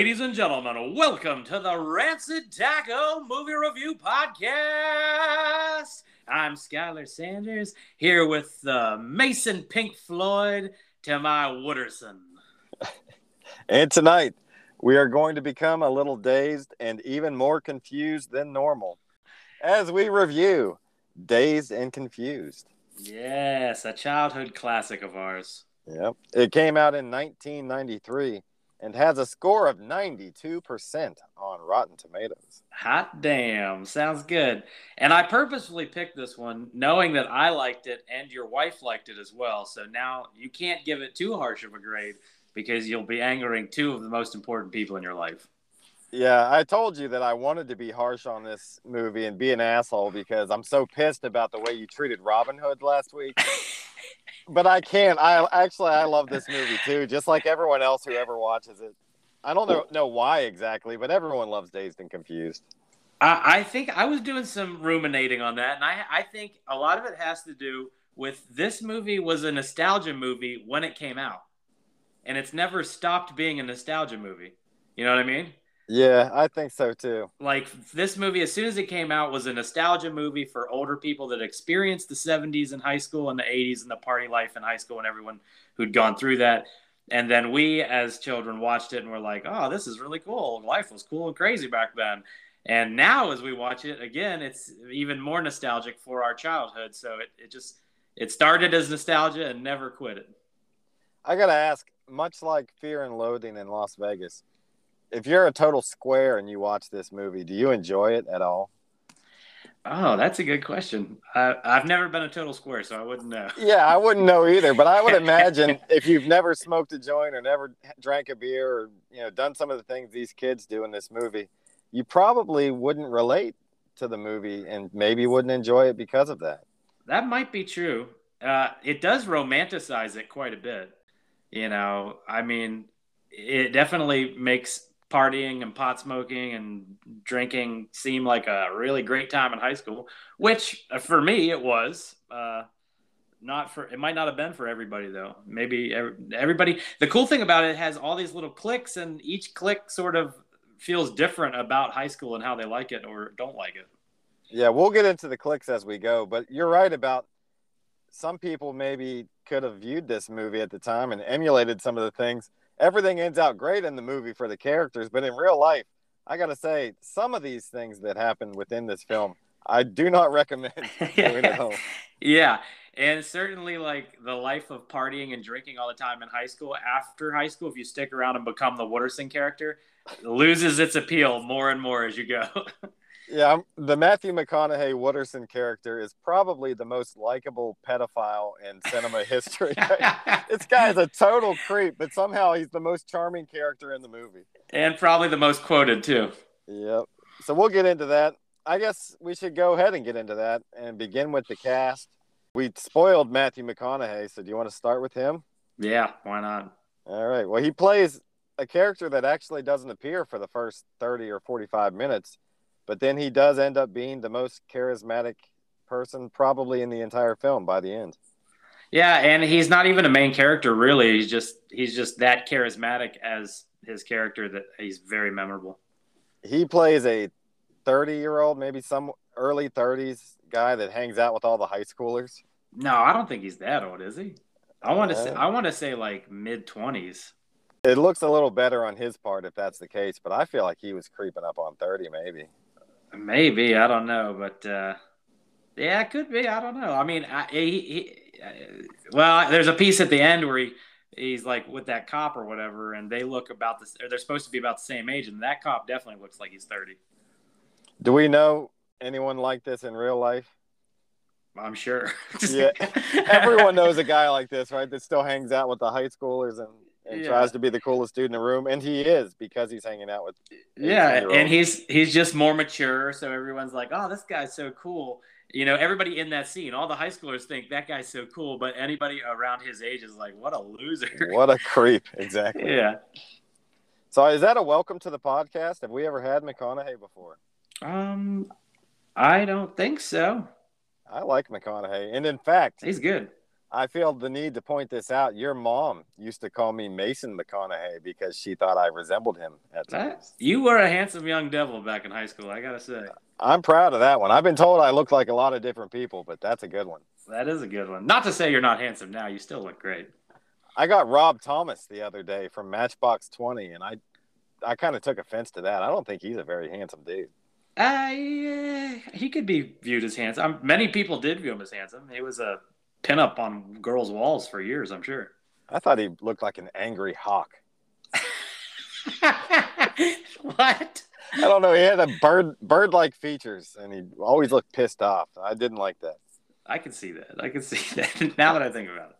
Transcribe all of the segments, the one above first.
Ladies and gentlemen, welcome to the Rancid Taco Movie Review Podcast. I'm Skylar Sanders here with uh, Mason Pink Floyd to my Wooderson. And tonight, we are going to become a little dazed and even more confused than normal as we review Dazed and Confused. Yes, a childhood classic of ours. Yep. It came out in 1993 and has a score of 92% on Rotten Tomatoes. Hot damn, sounds good. And I purposefully picked this one knowing that I liked it and your wife liked it as well. So now you can't give it too harsh of a grade because you'll be angering two of the most important people in your life. Yeah, I told you that I wanted to be harsh on this movie and be an asshole because I'm so pissed about the way you treated Robin Hood last week. but I can't. I actually I love this movie too, just like everyone else who ever watches it. I don't know know why exactly, but everyone loves Dazed and Confused. I, I think I was doing some ruminating on that, and I, I think a lot of it has to do with this movie was a nostalgia movie when it came out, and it's never stopped being a nostalgia movie. You know what I mean? Yeah, I think so too. Like this movie, as soon as it came out, was a nostalgia movie for older people that experienced the 70s in high school and the 80s and the party life in high school and everyone who'd gone through that. And then we, as children, watched it and were like, "Oh, this is really cool. Life was cool and crazy back then." And now, as we watch it again, it's even more nostalgic for our childhood. So it, it just it started as nostalgia and never quit it. I gotta ask, much like Fear and Loathing in Las Vegas, if you're a total square and you watch this movie, do you enjoy it at all? Oh, that's a good question. I, I've never been a total square, so I wouldn't know. Yeah, I wouldn't know either, but I would imagine if you've never smoked a joint or never drank a beer or you know done some of the things these kids do in this movie, you probably wouldn't relate to the movie and maybe wouldn't enjoy it because of that. That might be true. Uh, it does romanticize it quite a bit. You know, I mean, it definitely makes partying and pot smoking and drinking seem like a really great time in high school, which uh, for me it was. Uh, not for it might not have been for everybody though. Maybe everybody. The cool thing about it, it has all these little clicks, and each click sort of feels different about high school and how they like it or don't like it. Yeah, we'll get into the clicks as we go, but you're right about some people maybe could have viewed this movie at the time and emulated some of the things everything ends out great in the movie for the characters, but in real life, I got to say, some of these things that happen within this film, I do not recommend home. Yeah. And certainly, like the life of partying and drinking all the time in high school, after high school, if you stick around and become the Wooderson character, loses its appeal more and more as you go. Yeah, the Matthew McConaughey Wooderson character is probably the most likable pedophile in cinema history. this guy is a total creep, but somehow he's the most charming character in the movie. And probably the most quoted, too. Yep. So we'll get into that. I guess we should go ahead and get into that and begin with the cast. We spoiled Matthew McConaughey, so do you want to start with him? Yeah, why not? All right. Well, he plays a character that actually doesn't appear for the first 30 or 45 minutes but then he does end up being the most charismatic person probably in the entire film by the end. Yeah, and he's not even a main character really. He's just he's just that charismatic as his character that he's very memorable. He plays a 30-year-old, maybe some early 30s guy that hangs out with all the high schoolers. No, I don't think he's that old, is he? I want to say I want to say like mid 20s. It looks a little better on his part if that's the case, but I feel like he was creeping up on 30 maybe. Maybe I don't know, but uh, yeah, it could be. I don't know. I mean, I, he, he, uh, well, there's a piece at the end where he he's like with that cop or whatever, and they look about this, they're supposed to be about the same age, and that cop definitely looks like he's thirty. Do we know anyone like this in real life? I'm sure. Yeah. Everyone knows a guy like this, right? That still hangs out with the high schoolers and, and Yeah. tries to be the coolest dude in the room, and he is because he's hanging out with. yeah, and he's he's just more mature, so everyone's like, "Oh, this guy's so cool." You know, everybody in that scene, all the high schoolers think that guy's so cool, but anybody around his age is like, "What a loser!" What a creep! Exactly. yeah. So, is that a welcome to the podcast? Have we ever had McConaughey before? Um, I don't think so. I like McConaughey, and in fact, He's good. I feel the need to point this out. Your mom used to call me Mason McConaughey because she thought I resembled him at times. you were a handsome young devil back in high school. I gotta say, I'm proud of that one. I've been told I look like a lot of different people, but that's a good one. that is a good one. Not to say you're not handsome now. You still look great. I got Rob Thomas the other day from Matchbox 20, and I, I kind of took offense to that. I don't think he's a very handsome dude. Uh, yeah, he could be viewed as handsome. Um, many people did view him as handsome. He was a pinup on girls' walls for years. I'm sure. I thought he looked like an angry hawk. what? I don't know. He had a bird, bird-like features, and he always looked pissed off. I didn't like that. I can see that. I can see that. now that I think about it.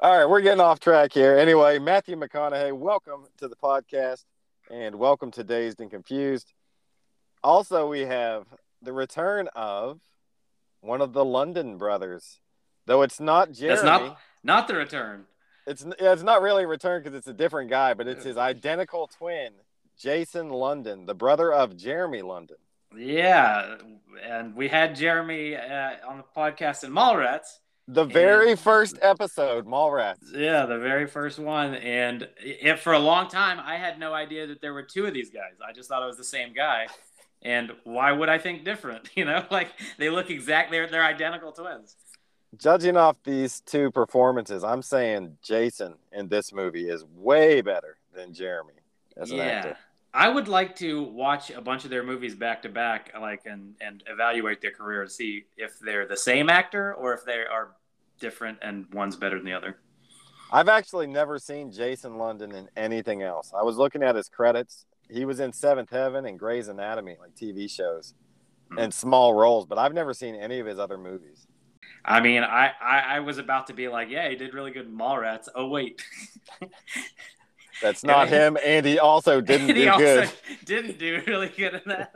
All right, we're getting off track here. Anyway, Matthew McConaughey, welcome to the podcast and welcome to Dazed and Confused. Also, we have the return of one of the London brothers, though it's not Jeremy. That's not not the return. It's yeah, it's not really a return because it's a different guy, but it's his identical twin, Jason London, the brother of Jeremy London. Yeah, and we had Jeremy uh, on the podcast in Mallrats. The very first episode, Mallrats. Yeah, the very first one, and if for a long time I had no idea that there were two of these guys. I just thought it was the same guy. And why would I think different? You know, like they look exactly they're, they're identical twins. Judging off these two performances, I'm saying Jason in this movie is way better than Jeremy as an yeah. actor. I would like to watch a bunch of their movies back to back, like and and evaluate their career and see if they're the same actor or if they are different and one's better than the other. I've actually never seen Jason London in anything else. I was looking at his credits. He was in Seventh Heaven and Grey's Anatomy, like TV shows, Hmm. and small roles, but I've never seen any of his other movies. I mean, I, I, I was about to be like, yeah, he did really good in Mallrats. Oh wait, That's not him, and he also didn't And he do also good. didn't do really good in that.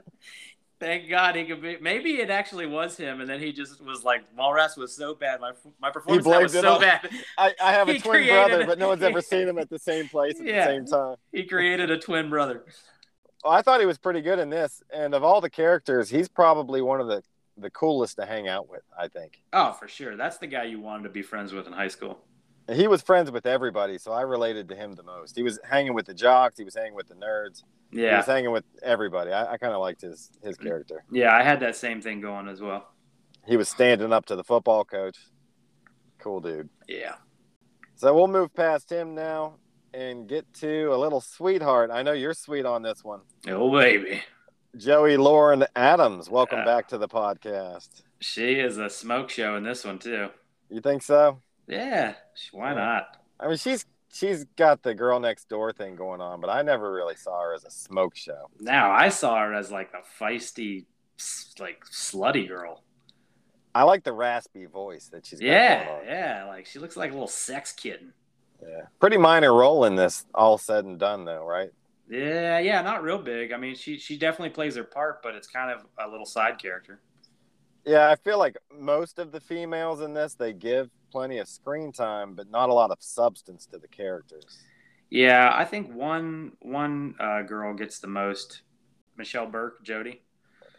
Thank God he could be. Maybe it actually was him, and then he just was like, Mallrats was so bad. My my performance was so on- bad. I, I have a He twin created brother, but no one's ever seen him at the same place at Yeah. the same time. He created a twin brother. Well, I thought he was pretty good in this, and of all the characters, he's probably one of the the coolest to hang out with. I think Oh, for sure. That's the guy you wanted to be friends with in high school. He was friends with everybody, so I related to him the most. He was hanging with the jocks, he was hanging with the nerds, Yeah. he was hanging with everybody. I, I kind of liked his his character. yeah. I had that same thing going as well. He was standing up to the football coach. Cool dude. Yeah. So we'll move past him now and get to a little sweetheart. I know you're sweet on this one. Oh baby, Joey Lauren Adams, welcome Yeah. back to the podcast. she is a smoke show in this one too. You think so? Yeah, why not? I mean, she's she's got the girl next door thing going on, but I never really saw her as a smoke show. Now I saw her as like a feisty, like slutty girl. I like the raspy voice that she's got Yeah, yeah. Like she looks like a little sex kitten. Yeah. Pretty minor role in this, all said and done, though, right? Yeah, yeah. Not real big. I mean, she she definitely plays her part, but it's kind of a little side character. Yeah, I feel like most of the females in this they give plenty of screen time, but not a lot of substance to the characters. Yeah, I think one one uh, girl gets the most. Michelle Burke, Jody,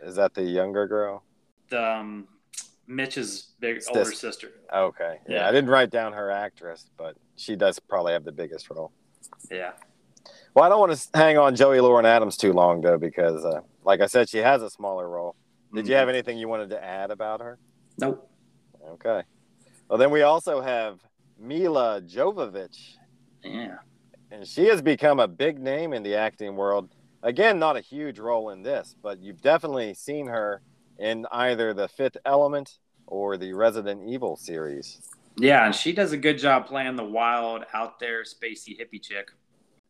Is that the younger girl? the, um, Mitch's big It's older this- sister. Okay. Yeah, Yeah. I didn't write down her actress, but she does probably have the biggest role. Yeah, Well, I don't want to hang on Joey Lauren Adams too long, though, because, uh, like I said, she has a smaller role. Did you have anything you wanted to add about her? Nope. Okay. Well, then we also have Milla Jovovich, Yeah. and she has become a big name in the acting world. Again, not a huge role in this, but you've definitely seen her in either the Fifth Element or the Resident Evil series. Yeah, and she does a good job playing the wild, out there, spacey hippie chick.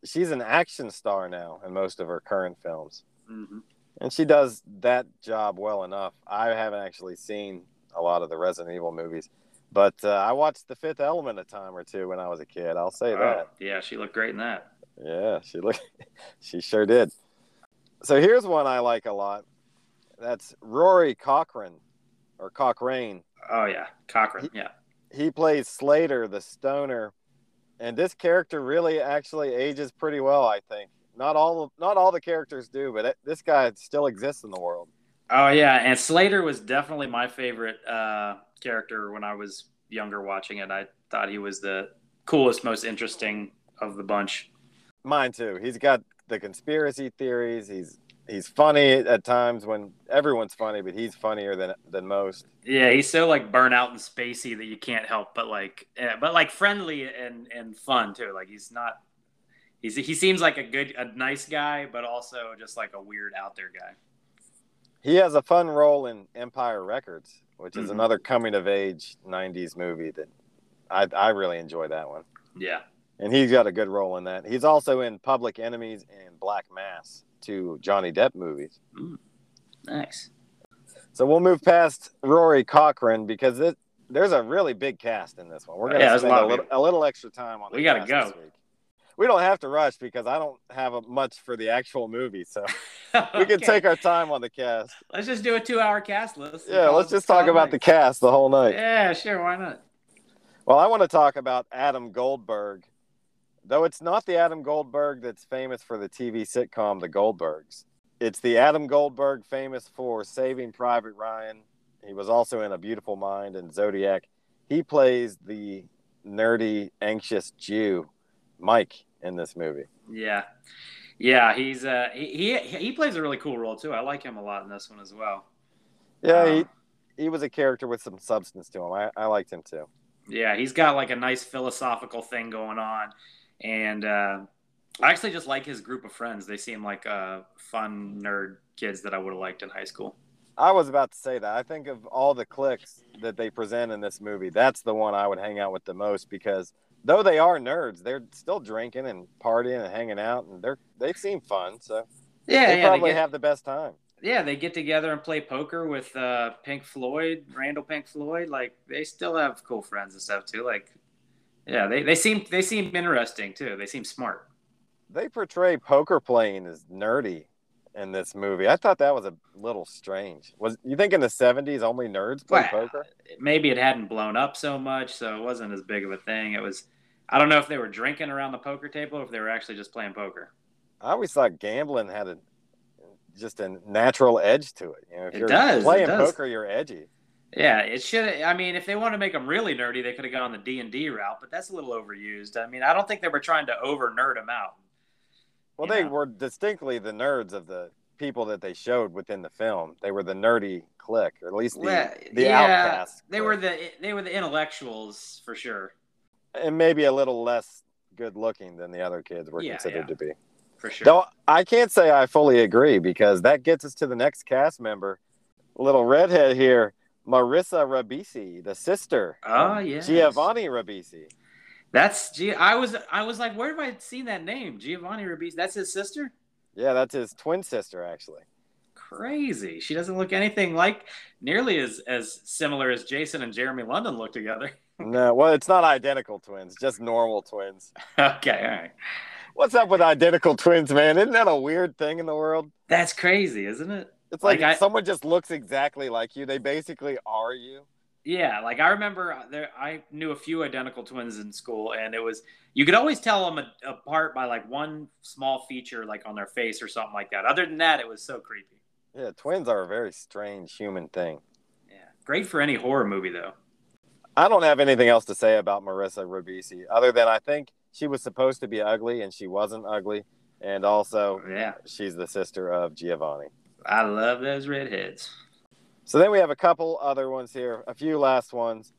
She's an action star now in most of her current films. hmm And she does that job well enough. I haven't actually seen a lot of the Resident Evil movies, but uh, I watched The Fifth Element a time or two when I was a kid. I'll say that. Oh, yeah, she looked great in that. Yeah, she looked. she sure did. So here's one I like a lot. That's Rory Cochrane, or Cochrane. Oh yeah, Cochran. Yeah. He plays Slater, the stoner, and this character really actually ages pretty well. I think not all not all the characters do, but it, this guy still exists in the world. Oh yeah, and Slater was definitely my favorite uh, character when I was younger watching it. I thought he was the coolest, most interesting of the bunch. Mine too. He's got the conspiracy theories. He's he's funny at times when everyone's funny, but he's funnier than than most. Yeah, he's so like burnout and spacey that you can't help but like, eh, but like friendly and and fun too. Like he's not. He's, he seems like a good, a nice guy, but also just like a weird out there guy. He has a fun role in Empire Records, which is Mhm. another coming of age '90s movie that I I really enjoy that one. Yeah. And he's got a good role in that. He's also in Public Enemies and Black Mass, two Johnny Depp movies. Mm. Nice. So we'll move past Rory Cochrane because it, there's a really big cast in this one. We're gonna a spend lot a little, a little extra time on We gotta go. this week. We don't have to rush because I don't have a, much for the actual movie, so we can take our time on the cast. Let's just do a two-hour cast list. Yeah, let's just talk about the cast the whole night. Yeah, sure. Why not? Well, I want to talk about Adam Goldberg, though it's not the Adam Goldberg that's famous for the TV sitcom The Goldbergs. It's the Adam Goldberg famous for Saving Private Ryan. He was also in A Beautiful Mind and Zodiac. He plays the nerdy, anxious Jew, Mike, in this movie. Yeah, yeah. He's uh he he, he plays a really cool role too. I like him a lot in this one as well. Yeah, he, Um, he was a character with some substance to him. I, I liked him too. Yeah, he's got like a nice philosophical thing going on, and uh, I actually just like his group of friends. They seem like uh, fun nerd kids that I would have liked in high school. I was about to say that. I think of all the cliques that they present in this movie, that's the one I would hang out with the most because though they are nerds, they're still drinking and partying and hanging out, and they're they seem fun. So Yeah, they yeah, probably they get, have the best time. yeah, they get together and play poker with uh, Pink Floyd, Randall Pink Floyd. Like they still have cool friends and stuff too. Like, yeah, they, they seem they seem interesting too. They seem smart. They portray poker playing as nerdy in this movie. I thought that was a little strange. Was you think in the seventies only nerds played Well, poker? maybe it hadn't blown up so much, so it wasn't as big of a thing. It was, I don't know if they were drinking around the poker table or if they were actually just playing poker. I always thought gambling had a just a natural edge to it. You know, if It you're does, playing poker, you're edgy. Yeah, it should. I mean, if they want to make them really nerdy, they could have gone on the D and D route, but that's a little overused. I mean, I don't think they were trying to over nerd them out. Well, you they know? were distinctly the nerds of the people that they showed within the film. They were the nerdy clique, or at least the, Well, the yeah, outcasts. They were the they were the intellectuals for sure, and maybe a little less good looking than the other kids were Yeah, considered yeah. to be. for sure. Though I can't say I fully agree because that gets us to the next cast member, little redhead here, Marissa Ribisi, the sister. Oh, ah, yeah. Giovanni Ribisi. That's G. I was I was like, where have I seen that name? Giovanni Ribisi. That's his sister. Yeah, that's his twin sister actually. Crazy. She doesn't look anything like nearly as as similar as Jason and Jeremy London look together. No, well, it's not identical twins, just normal twins. okay, all right. What's up with identical twins, man? Isn't that a weird thing in the world? That's crazy, isn't it? It's like, Like, I- someone just looks exactly like you. They basically are you. Yeah, like I remember uh, there I knew a few identical twins in school and it was you could always tell them a, apart by like one small feature like on their face or something like that. Other than that, it was so creepy. Yeah, twins are a very strange human thing. Yeah. Great for any horror movie though. I don't have anything else to say about Marissa Ribisi other than I think she was supposed to be ugly and she wasn't ugly. And also, Yeah. she's the sister of Giovanni. I love those redheads. So then we have a couple other ones here, a few last ones.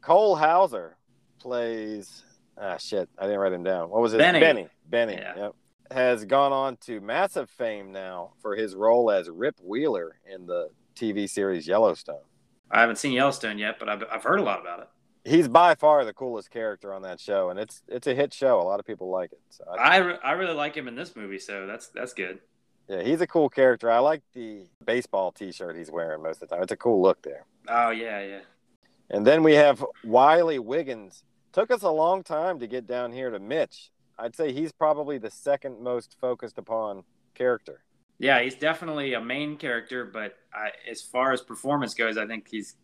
Cole Hauser plays. Ah, shit. I didn't write him down. What was it? Benny. Benny. Benny. Yeah. Yep. Has gone on to massive fame now for his role as Rip Wheeler in the TV series Yellowstone. I haven't seen Yellowstone yet, but I've, I've heard a lot about it. he's by far the coolest character on that show, and it's it's a hit show. A lot of people like it. So I, I, re- I really like him in this movie, so that's that's good. Yeah, he's a cool character. I like the baseball T-shirt he's wearing most of the time. It's a cool look there. Oh yeah, yeah. And then we have Wiley Wiggins. Took us a long time to get down here to Mitch. I'd say he's probably the second most focused upon character. Yeah, he's definitely a main character, but I, as far as performance goes, I think he's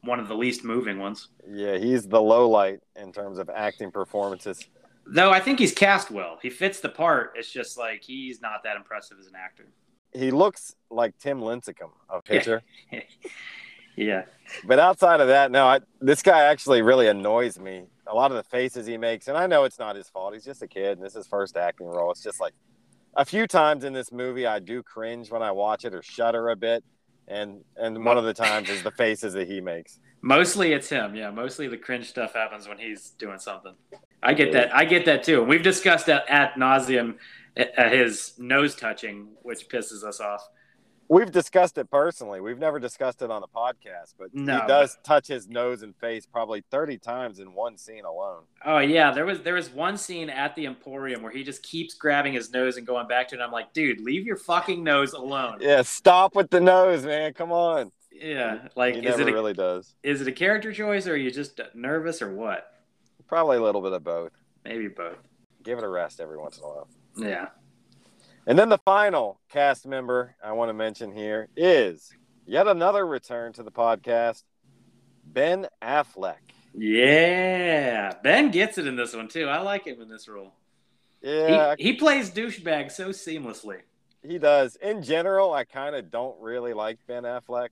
one of the least moving ones. Yeah, he's the low light in terms of acting performances. Though I think he's cast well. He fits the part. It's just like he's not that impressive as an actor. He looks like Tim Lincecum, a pitcher. yeah. But outside of that, no, I, this guy actually really annoys me. A lot of the faces he makes, and I know it's not his fault. He's just a kid, and this is his first acting role. It's just like a few times in this movie, I do cringe when I watch it or shudder a bit, and and one of the times is the faces that he makes. Mostly it's him. Yeah, mostly the cringe stuff happens when he's doing something. I get that. I get that too. We've discussed that at nauseum at his nose touching, which pisses us off. We've discussed it personally. We've never discussed it on the podcast, but No. he does touch his nose and face probably 30 times in one scene alone. Oh yeah, there was there was one scene at the Emporium where he just keeps grabbing his nose and going back to it. And I'm like, dude, leave your fucking nose alone. Yeah, stop with the nose, man. Come on. Yeah, like he is it a, really does. is it a character choice or are you just nervous or what? Probably a little bit of both. Maybe both. Give it a rest every once in a while. Yeah. And then the final cast member I want to mention here is yet another return to the podcast, Ben Affleck. Yeah, Ben gets it in this one too. I like him in this role. Yeah, He, he plays douchebag so seamlessly. he does. In general, I kind of don't really like Ben Affleck.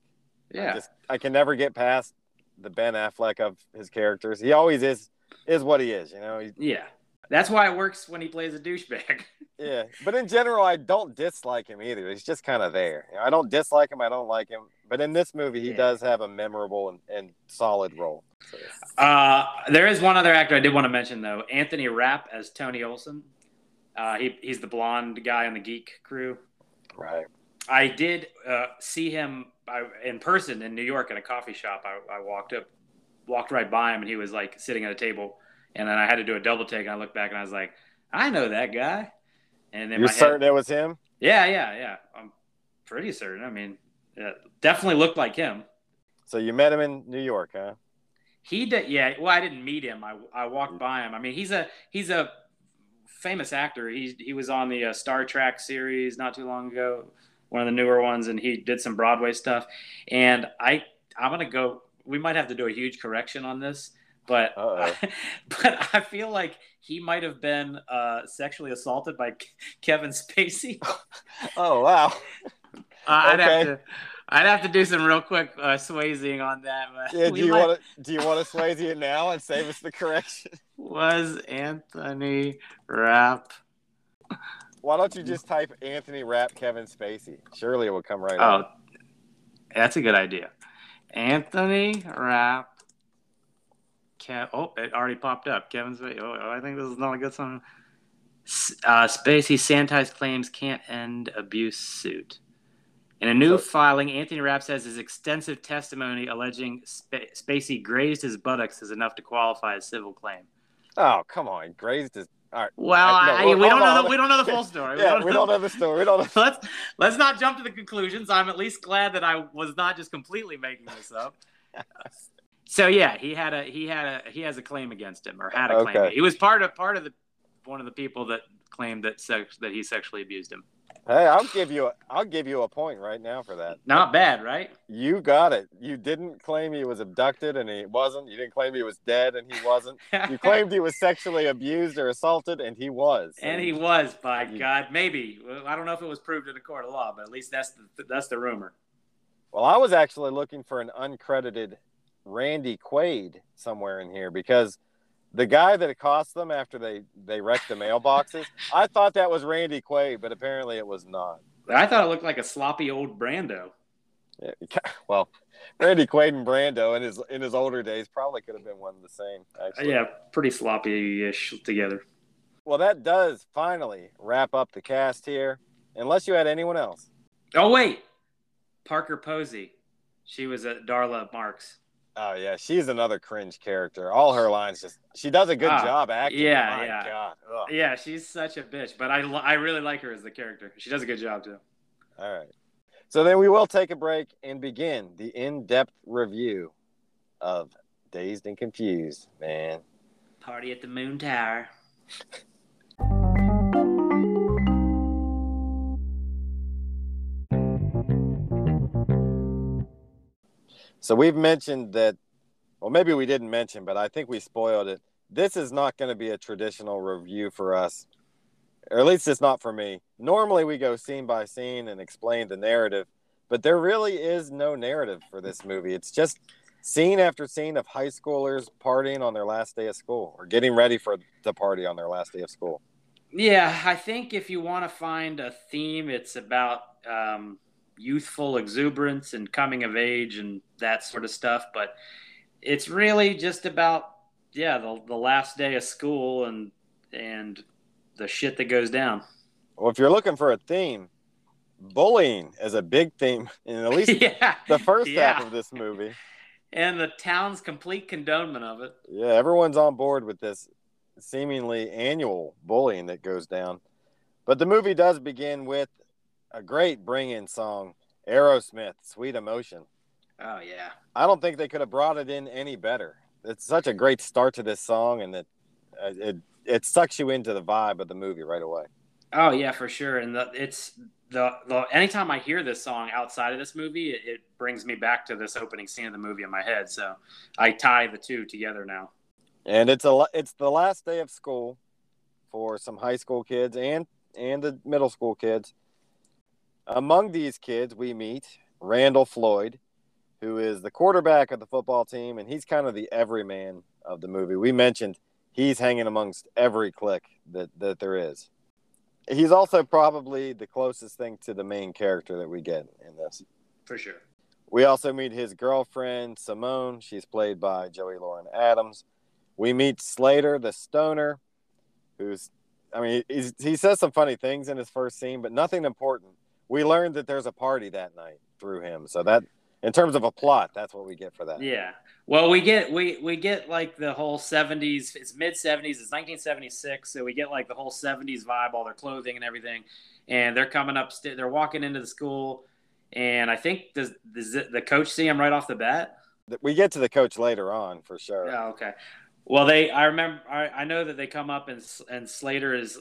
I Yeah, just I can never get past the Ben Affleck of his characters. He always is is what he is, you know. He, yeah. That's why it works when he plays a douchebag. yeah, but in general, I don't dislike him either. He's just kind of there. You know, I don't dislike him. I don't like him. But in this movie, he Yeah. does have a memorable and, and solid role. So, Uh, there is one other actor I did want to mention though, Anthony Rapp as Tony Olson. Uh, he he's the blonde guy on the Geek crew. right. I did uh, see him I, in person in New York at a coffee shop. I, I walked up, walked right by him, and he was like sitting at a table. And then I had to do a double take, and I looked back, and I was like, I know that guy. And then You're my head, certain it was him? yeah, yeah, yeah. I'm pretty certain. I mean, definitely looked like him. So you met him in New York, huh? He did, yeah. Well, I didn't meet him. I, I walked by him. I mean, he's a he's a famous actor. He he was on the uh, Star Trek series not too long ago, one of the newer ones, and he did some Broadway stuff. And I I'm gonna go. We might have to do a huge correction on this, but Uh-oh. but I feel like he might have been uh, sexually assaulted by Ke- Kevin Spacey. Oh wow. I'd have to. I'd have to do some real quick uh, swayzing on that. But Yeah, do you might- want to do you want to Swayze it now and save us the correction? was Anthony Rapp. Why don't you just type Anthony Rapp Kevin Spacey? Surely it will come right Oh, up. that's a good idea. Anthony Rapp. Kev- oh, it already popped up. Kevin's. Oh, I think this is not a good song. Uh, Spacey sanitized claims can't end abuse suit. In a new filing, Anthony Rapp says his extensive testimony alleging Sp- Spacey grazed his buttocks is enough to qualify as civil claim. Oh, come on. Grazed his all right. Well, I- no, I, we don't know. on. The, we don't know the full story. Yeah, we don't know the story. We don't know. let's let's not jump to the conclusions. I'm at least glad that I was not just completely making this up. so yeah, he had a he had a he has a claim against him or had a claim. Okay. He was part of part of the one of the people that claimed that sex that he sexually abused him. Hey, I'll give you a I'll give you a point right now for that. Not bad, right? You got it. You didn't claim he was abducted and he wasn't. You didn't claim he was dead and he wasn't. You claimed he was sexually abused or assaulted and he was. and he was. By You- God, maybe I don't know if it was proved in a court of law, but at least that's the that's the rumor. Well, I was actually looking for an uncredited Randy Quaid somewhere in here because the guy that accosted them after they they wrecked the mailboxes, I thought that was Randy Quaid, but apparently it was not. I thought it looked like a sloppy old Brando. Yeah, Well, Randy Quaid and Brando in his in his older days probably could have been one the same. Actually. Yeah, pretty sloppy-ish together. Well, that does finally wrap up the cast here. Unless you had anyone else. Oh wait, Parker Posey. She was at Darla Marks. Oh yeah, she's another cringe character. All her lines just she does a good Ah, job acting. yeah, My yeah. God. Yeah, she's such a bitch, but I I really like her as the character. She does a good job too. All right. So then we will take a break and begin the in-depth review of Dazed and Confused, man. Party at the Moon Tower. So we've mentioned that, well, maybe we didn't mention, but I think we spoiled it. This is not going to be a traditional review for us, or at least it's not for me. Normally we go scene by scene and explain the narrative, but there really is no narrative for this movie. It's just scene after scene of high schoolers partying on their last day of school or getting ready for the party on their last day of school. Yeah, I think if you want to find a theme, it's about um, youthful exuberance and coming of age and that sort of stuff. But it's really just about yeah the, the last day of school and and the shit that goes down. Well, if you're looking for a theme, bullying is a big theme in at least yeah, the first Yeah. half of this movie. and the town's complete condonement of it. Yeah, everyone's on board with this seemingly annual bullying that goes down. But the movie does begin with a great bring in song, Aerosmith, Sweet Emotion. Oh yeah, I don't think they could have brought it in any better. It's such a great start to this song, and it, uh, it, it sucks you into the vibe of the movie right away. oh yeah, for sure. And the, it's the the anytime I hear this song outside of this movie, it, it brings me back to this opening scene of the movie in my head. So I tie the two together now. And it's a it's the last day of school for some high school kids and and the middle school kids. Among these kids, we meet Randall Floyd, who is the quarterback of the football team, and he's kind of the everyman of the movie. We mentioned he's hanging amongst every clique that that there is. He's also probably the closest thing to the main character that we get in this. For sure. We also meet his girlfriend, Simone. She's played by Joey Lauren Adams. We meet Slater, the stoner, who's, I mean, he's, he says some funny things in his first scene, but nothing important. We learned that there's a party that night through him. So, that, in terms of a plot, that's what we get for that. Yeah. Well, we get we we get like the whole '70s. It's mid '70s. It's 1976, so we get like the whole '70s vibe, all their clothing and everything. And they're coming up. They're walking into the school, and I think does, does the coach see him right off the bat? We get to the coach later on for sure. Yeah. Okay. Well, they. I remember. I, I know that they come up and and Slater is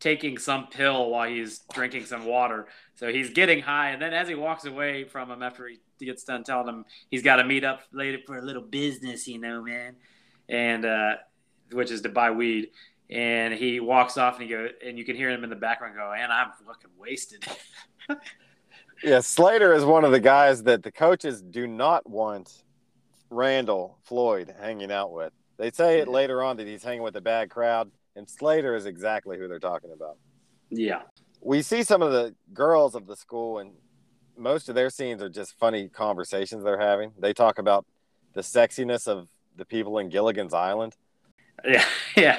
taking some pill while he's drinking some water. So he's getting high, and then as he walks away from him after he gets done telling him he's got to meet up later for a little business, you know, man, and uh, which is to buy weed. And he walks off, and he go, and you can hear him in the background go, "And I'm fucking wasted." Yeah, Slater is one of the guys that the coaches do not want Randall Floyd hanging out with. They say it later on that he's hanging with a bad crowd, and Slater is exactly who they're talking about. yeah. We see some of the girls of the school, and most of their scenes are just funny conversations they're having. They talk about the sexiness of the people in Gilligan's Island. Yeah, yeah,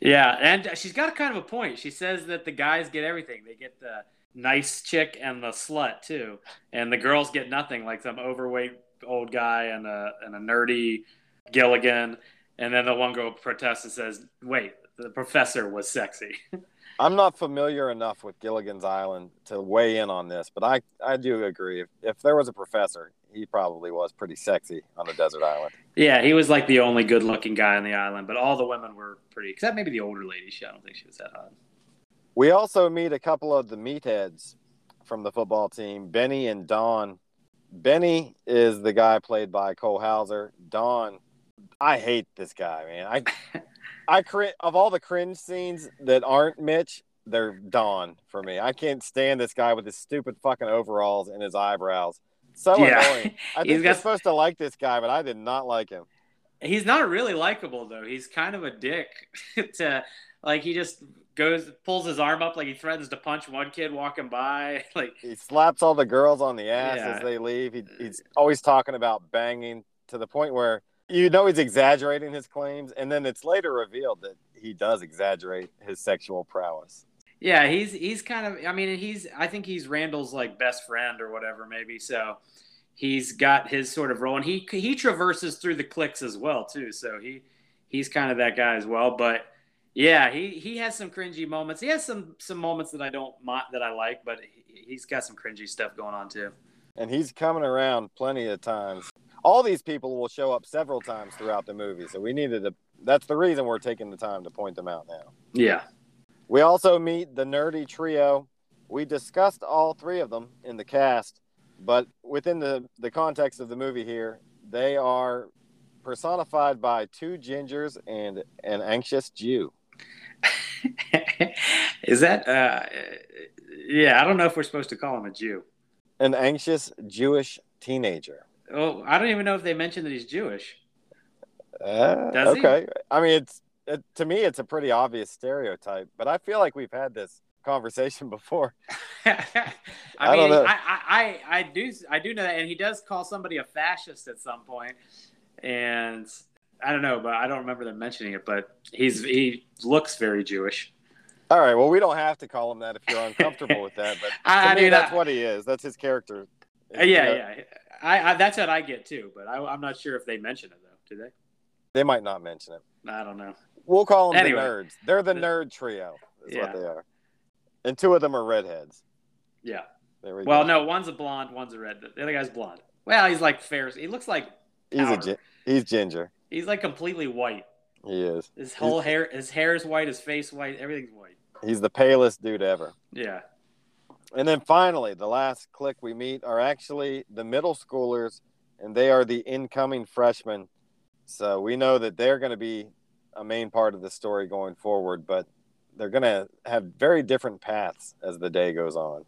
yeah. And she's got kind of a point. She says that the guys get everything. They get the nice chick and the slut too, and the girls get nothing, like some overweight old guy and a and a nerdy Gilligan. And then the one girl protests and says, "Wait, the professor was sexy." I'm not familiar enough with Gilligan's Island to weigh in on this, but I, I do agree. If, if there was a professor, he probably was pretty sexy on a desert island. yeah, he was like the only good-looking guy on the island, but all the women were pretty, except maybe the older lady. She, I don't think she was that hot. We also meet a couple of the meatheads from the football team, Benny and Don. Benny is the guy played by Cole Hauser. Don, I hate this guy, man. I, I cri- of all the cringe scenes that aren't Mitch, they're Don for me. I can't stand this guy with his stupid fucking overalls and his eyebrows. So Yeah. annoying. I think you're supposed to like this guy, but I did not like him. He's not really likable though. He's kind of a dick to like he just goes pulls his arm up like he threatens to punch one kid walking by. Like He slaps all the girls on the ass Yeah. as they leave. He, he's uh, always talking about banging to the point where you know he's exaggerating his claims, and then it's later revealed that he does exaggerate his sexual prowess. yeah, he's he's kind of I mean he's I think he's Randall's like best friend or whatever maybe. So he's got his sort of role, and he he traverses through the cliques as well too. So he he's kind of that guy as well. But yeah, he he has some cringy moments. He has some some moments that I don't that I like, but he's got some cringy stuff going on too. And he's coming around plenty of times. All these people will show up several times throughout the movie, so we needed to. That's the reason we're taking the time to point them out now. Yeah. We also meet the nerdy trio. We discussed all three of them in the cast, but within the, the context of the movie here, they are personified by two gingers and an anxious Jew. Is that, uh, yeah, I don't know if we're supposed to call him a Jew. An anxious Jewish teenager. Oh, I don't even know if they mentioned that he's Jewish. Uh, Does okay. He? I mean, it's it, to me, it's a pretty obvious stereotype, but I feel like we've had this conversation before. I, I, mean, I, I, I do, I do know that, and he does call somebody a fascist at some point. and I don't know, but I don't remember them mentioning it. But he's he looks very Jewish. All right, well, we don't have to call him that if you're uncomfortable with that, but I, me, that's what he is. That's his character. Yeah, you know, yeah. I, that's what I get too, but I, am not sure if they mention it though. Do they? They might not mention it. I don't know. We'll call them anyway. the nerds. They're the nerd trio. Is yeah. what they are. And two of them are redheads. Yeah. There we well, go. no, one's a blonde, one's a red. The other guy's blonde. Well, he's like fair. He looks like he's a he's ginger. He's like completely white. He is. His whole he's, hair, his hair is white. His face white. Everything's white. He's the palest dude ever. Yeah. And then finally, the last clique we meet are actually the middle schoolers, and they are the incoming freshmen. So we know that they're going to be a main part of the story going forward, but they're going to have very different paths as the day goes on.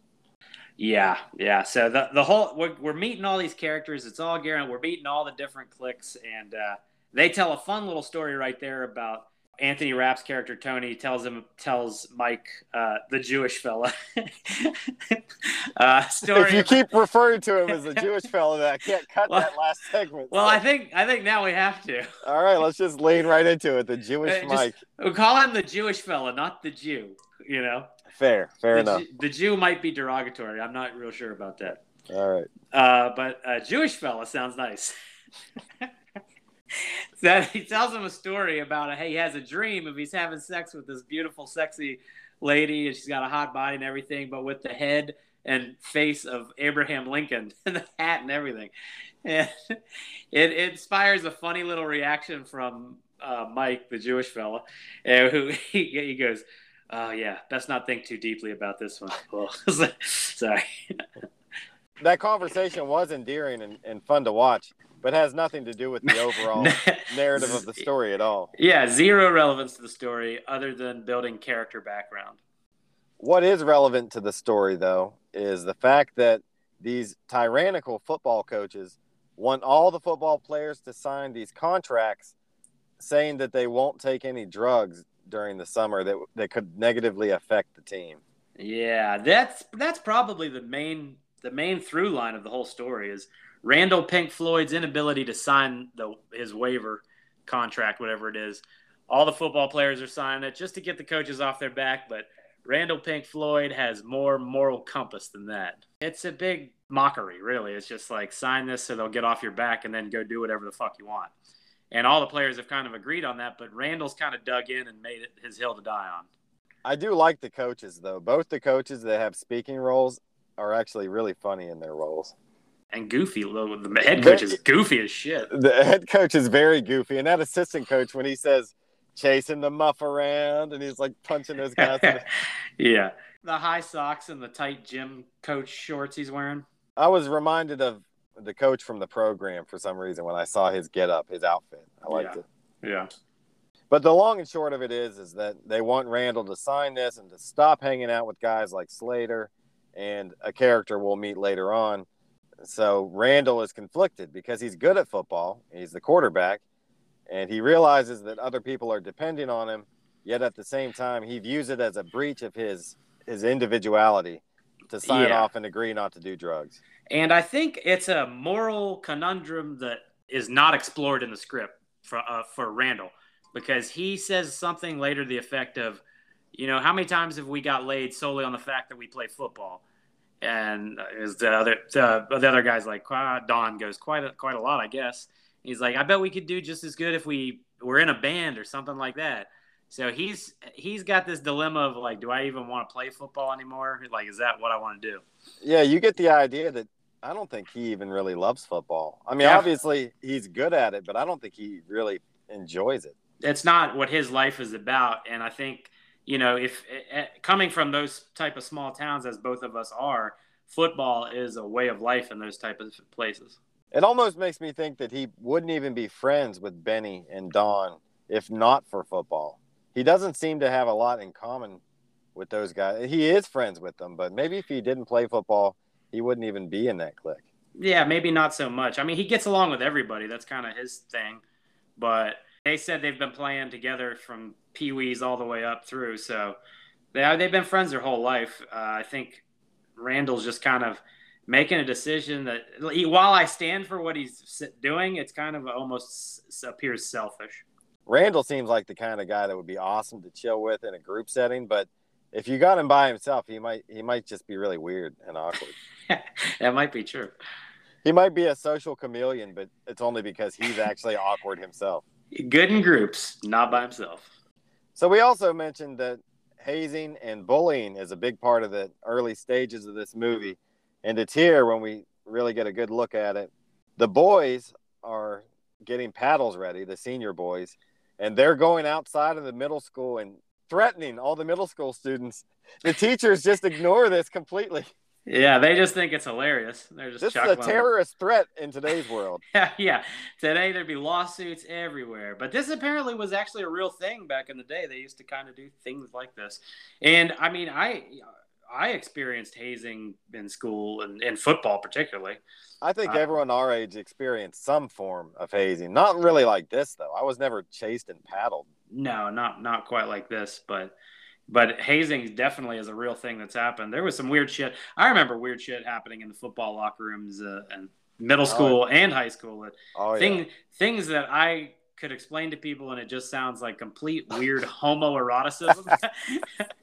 Yeah, yeah. So the the whole we're, we're meeting all these characters. It's all Garrett. We're meeting all the different cliques, and uh, they tell a fun little story right there about Anthony Rapp's character Tony tells him tells Mike uh, the Jewish fella uh, story. If you keep referring to him as the Jewish fella, that I can't cut well, that last segment. Well, so. I think I think now we have to. All right, let's just lean right into it. The Jewish uh, just, Mike. We'll call him the Jewish fella, not the Jew. You know. Fair, fair the enough. Jew, the Jew might be derogatory. I'm not real sure about that. All right. Uh, but a Jewish fella sounds nice. that he tells him a story about hey, he has a dream of he's having sex with this beautiful, sexy lady, and she's got a hot body and everything, but with the head and face of Abraham Lincoln and the hat and everything. And it, it inspires a funny little reaction from uh, Mike, the Jewish fella, uh, who he, he goes, "Oh yeah, best not think too deeply about this one." Sorry. that conversation was endearing and, and fun to watch but has nothing to do with the overall narrative of the story at all. Yeah, zero relevance to the story other than building character background. What is relevant to the story, though, is the fact that these tyrannical football coaches want all the football players to sign these contracts saying that they won't take any drugs during the summer that that could negatively affect the team. Yeah, that's that's probably the main the main through line of the whole story is Randall Pink Floyd's inability to sign the his waiver contract, whatever it is. All the football players are signing it just to get the coaches off their back, but Randall Pink Floyd has more moral compass than that. It's a big mockery, really. It's just like sign this so they'll get off your back and then go do whatever the fuck you want. And all the players have kind of agreed on that, but Randall's kind of dug in and made it his hill to die on. I do like the coaches though. Both the coaches that have speaking roles are actually really funny in their roles and goofy. The head coach is goofy as shit. The head coach is very goofy, and that assistant coach when he says chasing the muff around and he's like punching those guys. yeah, the high socks and the tight gym coach shorts he's wearing. I was reminded of the coach from the program for some reason when I saw his get up, his outfit. I liked yeah. it. Yeah. But the long and short of it is, is that they want Randall to sign this and to stop hanging out with guys like Slater and a character we'll meet later on so Randall is conflicted because he's good at football. He's the quarterback, and he realizes that other people are depending on him. Yet at the same time, he views it as a breach of his his individuality to sign yeah. off and agree not to do drugs. And I think it's a moral conundrum that is not explored in the script for uh, for Randall because he says something later the effect of, you know, how many times have we got laid solely on the fact that we play football? And is the other the, the other guy's like Don goes quite a, quite a lot, I guess. He's like, I bet we could do just as good if we were in a band or something like that. So he's he's got this dilemma of like, do I even want to play football anymore? Like, is that what I want to do? Yeah, you get the idea that I don't think he even really loves football. I mean, yeah. obviously he's good at it, but I don't think he really enjoys it. It's not what his life is about, and I think you know if uh, coming from those type of small towns as both of us are, football is a way of life in those type of places. It almost makes me think that he wouldn't even be friends with Benny and Don if not for football he doesn't seem to have a lot in common with those guys. He is friends with them, but maybe if he didn't play football, he wouldn't even be in that clique. Yeah, maybe not so much. I mean, he gets along with everybody. That's kind of his thing. But they said they've been playing together from Pee Wee's all the way up through. So they they've been friends their whole life. Uh, I think Randall's just kind of making a decision that while I stand for what he's doing, it's kind of almost appears selfish. Randall seems like the kind of guy that would be awesome to chill with in a group setting, but if you got him by himself, he might he might just be really weird and awkward. that might be true. He might be a social chameleon, but it's only because he's actually awkward himself. Good in groups, not by himself. So we also mentioned that hazing and bullying is a big part of the early stages of this movie, and it's here when we really get a good look at it. The boys are getting paddles ready, the senior boys, and they're going outside of the middle school and threatening all the middle school students. The teachers just ignore this completely. Yeah, they just think it's hilarious. They're just this is a terrorist threat in today's world. yeah, yeah. Today there'd be lawsuits everywhere, but this apparently was actually a real thing back in the day. They used to kind of do things like this, and I mean, I I experienced hazing in school and in football particularly. I think uh, everyone our age experienced some form of hazing. Not really like this though. I was never chased and paddled. No, not not quite like this, but but hazing definitely is a real thing that's happened. There was some weird shit. I remember weird shit happening in the football locker rooms uh, and middle oh, school oh, and high school. Oh, thing, yeah. Things that I could explain to people and it just sounds like complete weird homoeroticism.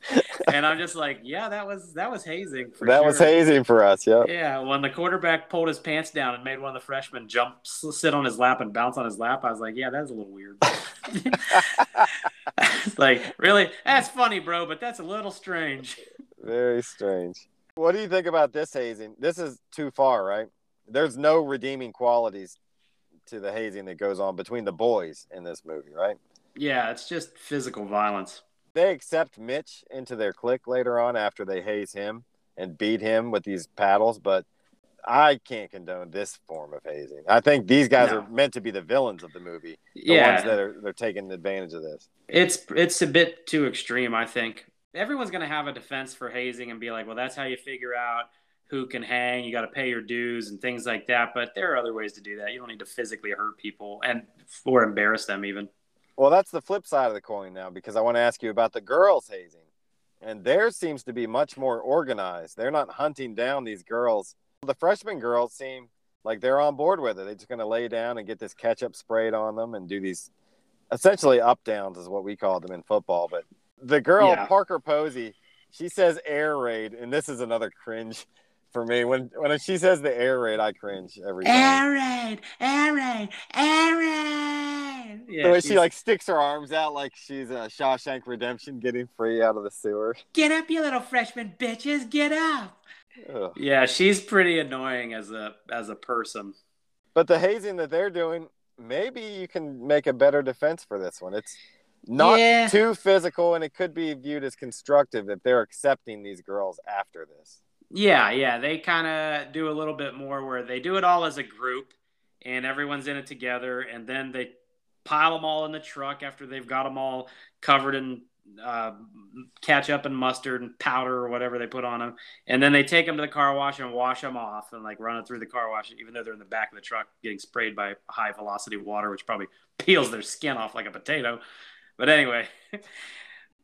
and I'm just like, yeah, that was that was hazing That sure. was hazing for us, yeah. Yeah, when the quarterback pulled his pants down and made one of the freshmen jump sit on his lap and bounce on his lap, I was like, yeah, that's a little weird. like, really? That's funny, bro, but that's a little strange. Very strange. What do you think about this hazing? This is too far, right? There's no redeeming qualities to the hazing that goes on between the boys in this movie, right? Yeah, it's just physical violence. They accept Mitch into their clique later on after they haze him and beat him with these paddles, but I can't condone this form of hazing. I think these guys no. are meant to be the villains of the movie. The yeah. ones that are they're taking advantage of this. It's it's a bit too extreme, I think. Everyone's gonna have a defense for hazing and be like, well, that's how you figure out who can hang. You got to pay your dues and things like that. But there are other ways to do that. You don't need to physically hurt people and or embarrass them even. Well, that's the flip side of the coin now because I want to ask you about the girls hazing. And theirs seems to be much more organized. They're not hunting down these girls. The freshman girls seem like they're on board with it. They're just going to lay down and get this ketchup sprayed on them and do these essentially up downs, is what we call them in football. But the girl, yeah. Parker Posey, she says air raid, and this is another cringe for me. When when she says the air raid, I cringe every time. Air raid, air raid, air raid. Yeah, the way she like sticks her arms out like she's a Shawshank Redemption, getting free out of the sewer. Get up, you little freshman bitches! Get up. Ugh. Yeah, she's pretty annoying as a as a person. But the hazing that they're doing, maybe you can make a better defense for this one. It's not yeah. too physical, and it could be viewed as constructive if they're accepting these girls after this. Yeah, yeah, they kind of do a little bit more where they do it all as a group and everyone's in it together, and then they pile them all in the truck after they've got them all covered in uh, ketchup and mustard and powder or whatever they put on them, and then they take them to the car wash and wash them off and like run it through the car wash, even though they're in the back of the truck getting sprayed by high velocity water, which probably peels their skin off like a potato. But anyway,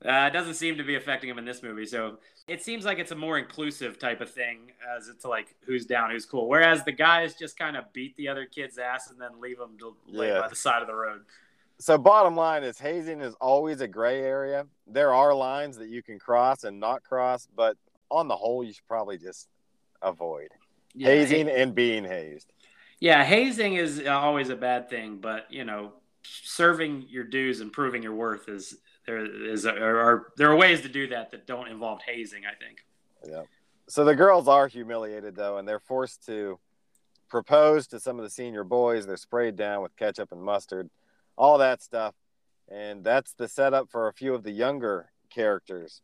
uh, it doesn't seem to be affecting him in this movie. So it seems like it's a more inclusive type of thing as it's like who's down, who's cool. Whereas the guys just kind of beat the other kid's ass and then leave them to lay yeah. by the side of the road. So bottom line is hazing is always a gray area. There are lines that you can cross and not cross, but on the whole, you should probably just avoid Yeah, hazing ha- and being hazed. yeah, hazing is always a bad thing, but you know, serving your dues and proving your worth is there is are, are there are ways to do that that don't involve hazing. I think. Yeah. So the girls are humiliated though, and they're forced to propose to some of the senior boys. They're sprayed down with ketchup and mustard, all that stuff. And that's the setup for a few of the younger characters.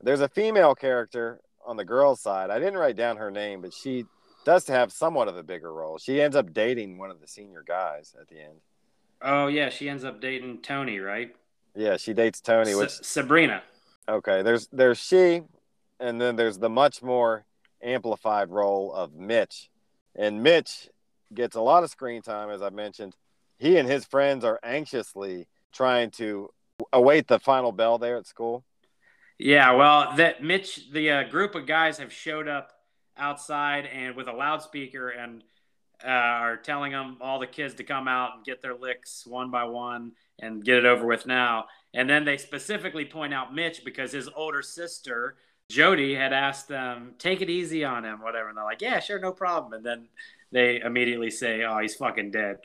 There's a female character on the girls' side. I didn't write down her name, but she does have somewhat of a bigger role. She ends up dating one of the senior guys at the end. Oh yeah, she ends up dating Tony, right? Yeah, she dates Tony, which Sabrina. Okay, there's there's she, and then there's the much more amplified role of Mitch, and Mitch gets a lot of screen time, as I mentioned. He and his friends are anxiously trying to await the final bell there at school. Yeah, well, that Mitch, the uh, group of guys have showed up outside and with a loudspeaker and uh, are telling them all the kids to come out and get their licks one by one and get it over with now. And then they specifically point out Mitch because his older sister Jodi had asked them take it easy on him, whatever. And they're like, yeah, sure, no problem. And then they immediately say, oh, he's fucking dead.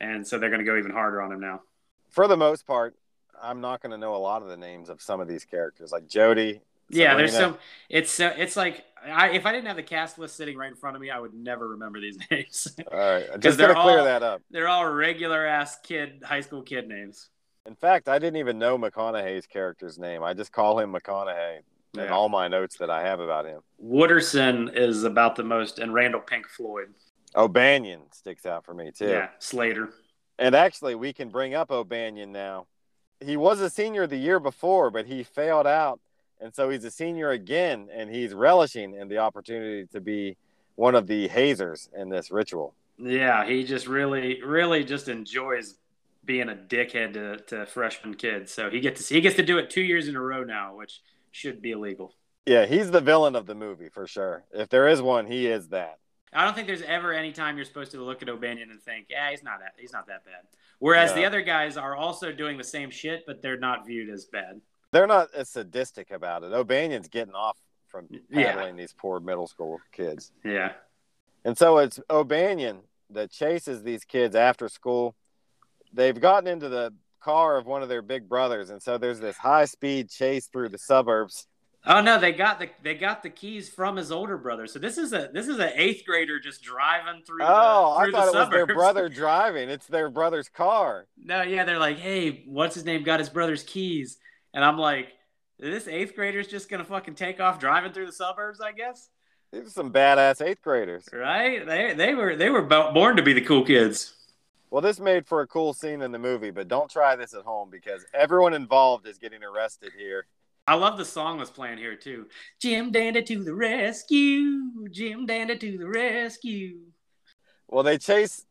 And so they're going to go even harder on him now. For the most part, I'm not going to know a lot of the names of some of these characters, like Jodi. Yeah, there's some. It's uh, it's like I, if I didn't have the cast list sitting right in front of me, I would never remember these names. All right, just to clear all- that up. They're all regular ass kid, high school kid names. In fact, I didn't even know McConaughey's character's name. I just call him McConaughey in all my notes that I have about him. Wooderson is about the most, and Randall Pink Floyd. O'Banion sticks out for me too. Yeah, Slater. And actually, we can bring up O'Banion now. He was a senior the year before, but he failed out. And so he's a senior again, and he's relishing in the opportunity to be one of the hazers in this ritual. Yeah, he just really, really just enjoys being a dickhead to, to freshman kids. So he gets to he gets to do it two years in a row now, which should be illegal. Yeah, he's the villain of the movie for sure. If there is one, he is that. I don't think there's ever any time you're supposed to look at O'Banion and think, yeah, he's not that he's not that bad. Whereas the other guys are also doing the same shit, but they're not viewed as bad. They're not as sadistic about it. O'Banion's getting off from Yeah. these poor middle school kids. Yeah. And so it's O'Banion that chases these kids after school. They've gotten into the car of one of their big brothers, and so there's this high speed chase through the suburbs. Oh no, they got the they got the keys from his older brother. So this is a this is an eighth grader just driving through. Oh, the, I through thought it the was their brother driving. It's their brother's car. No, yeah, they're like, hey, what's his name? Got his brother's keys, and I'm like, this eighth grader's just gonna fucking take off driving through the suburbs, I guess. These are some badass eighth graders. Right? They they were they were bo- born to be the cool kids. Well, this made for a cool scene in the movie, but don't try this at home because everyone involved is getting arrested here. I love the song that's playing here too. Jim Dandy to the rescue! Jim Dandy to the rescue! Well, they chase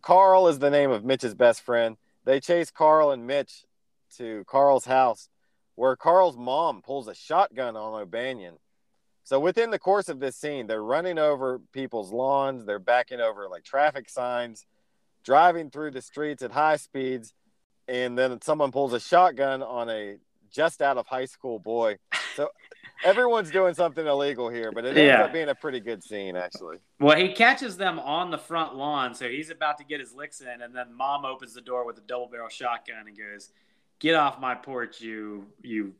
Carl is the name of Mitch's best friend. They chase Carl and Mitch to Carl's house where Carl's mom pulls a shotgun on O'Banion. So within the course of this scene, they're running over people's lawns, they're backing over like traffic signs, driving through the streets at high speeds, and then someone pulls a shotgun on a just out of high school boy. So everyone's doing something illegal here, but it ends Yeah. up being a pretty good scene actually. Well, he catches them on the front lawn, so he's about to get his licks in, and then mom opens the door with a double barrel shotgun and goes, "Get off my porch, you you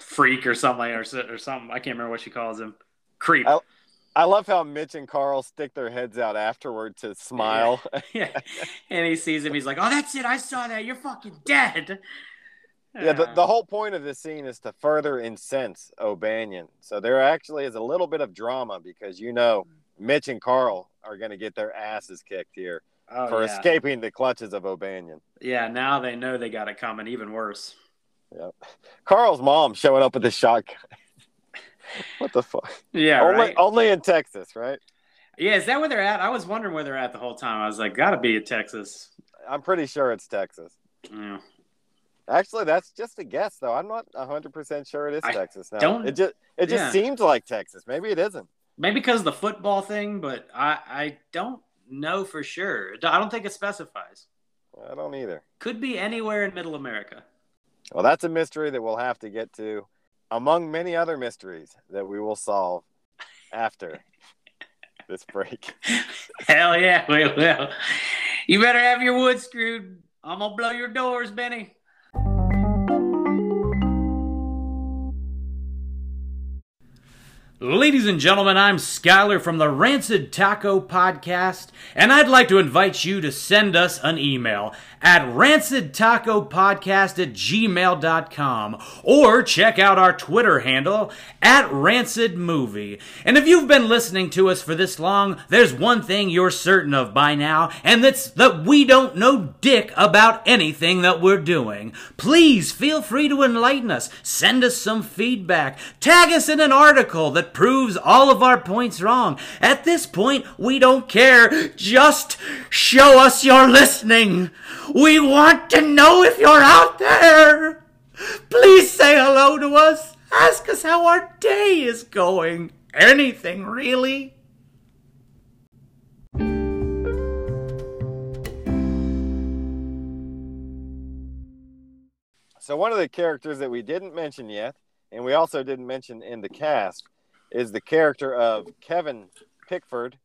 freak or something or, or something." I can't remember what she calls him. Creep. I- I love how Mitch and Carl stick their heads out afterward to smile. yeah. And he sees him. He's like, "Oh, that's it. I saw that. You're fucking dead." Yeah, the, the uh, whole point of this scene is to further incense O'Banion. So there actually is a little bit of drama because you know Mitch and Carl are going to get their asses kicked here Oh, for yeah. escaping the clutches of O'Banion. Yeah, now they know they got it coming. Even worse. Yep. Carl's mom showing up with a shotgun. what the fuck? Yeah. only, right? only in Texas, right? Yeah. Is that where they're at? I was wondering where they're at the whole time. I was like, gotta be in Texas. I'm pretty sure it's Texas. Yeah. Actually, that's just a guess, though. I'm not 100% sure it is I Texas now. don't- It just, it just yeah. seems like Texas. Maybe it isn't. Maybe because of the football thing, but I I don't know for sure. I don't think it specifies. I don't either. Could be anywhere in Middle America. Well, that's a mystery that we'll have to get to, among many other mysteries that we will solve after this break. Hell yeah, we will. You better have your wood screwed. I'm gonna blow your doors, Benny. Ladies and gentlemen, I'm Skyler from the Rancid Taco Podcast, and I'd like to invite you to send us an email at rancidtacopodcast at gmail.com or check out our Twitter handle at rancidmovie. And if you've been listening to us for this long, there's one thing you're certain of by now, and that's that we don't know dick about anything that we're doing. Please feel free to enlighten us, send us some feedback, tag us in an article that proves all of our points wrong. At this point, we don't care. Just show us you're listening. We want to know if you're out there. Please say hello to us. Ask us how our day is going. Anything, really. So one of the characters that we didn't mention yet, and we also didn't mention in the cast, is the character of Kevin Pickford.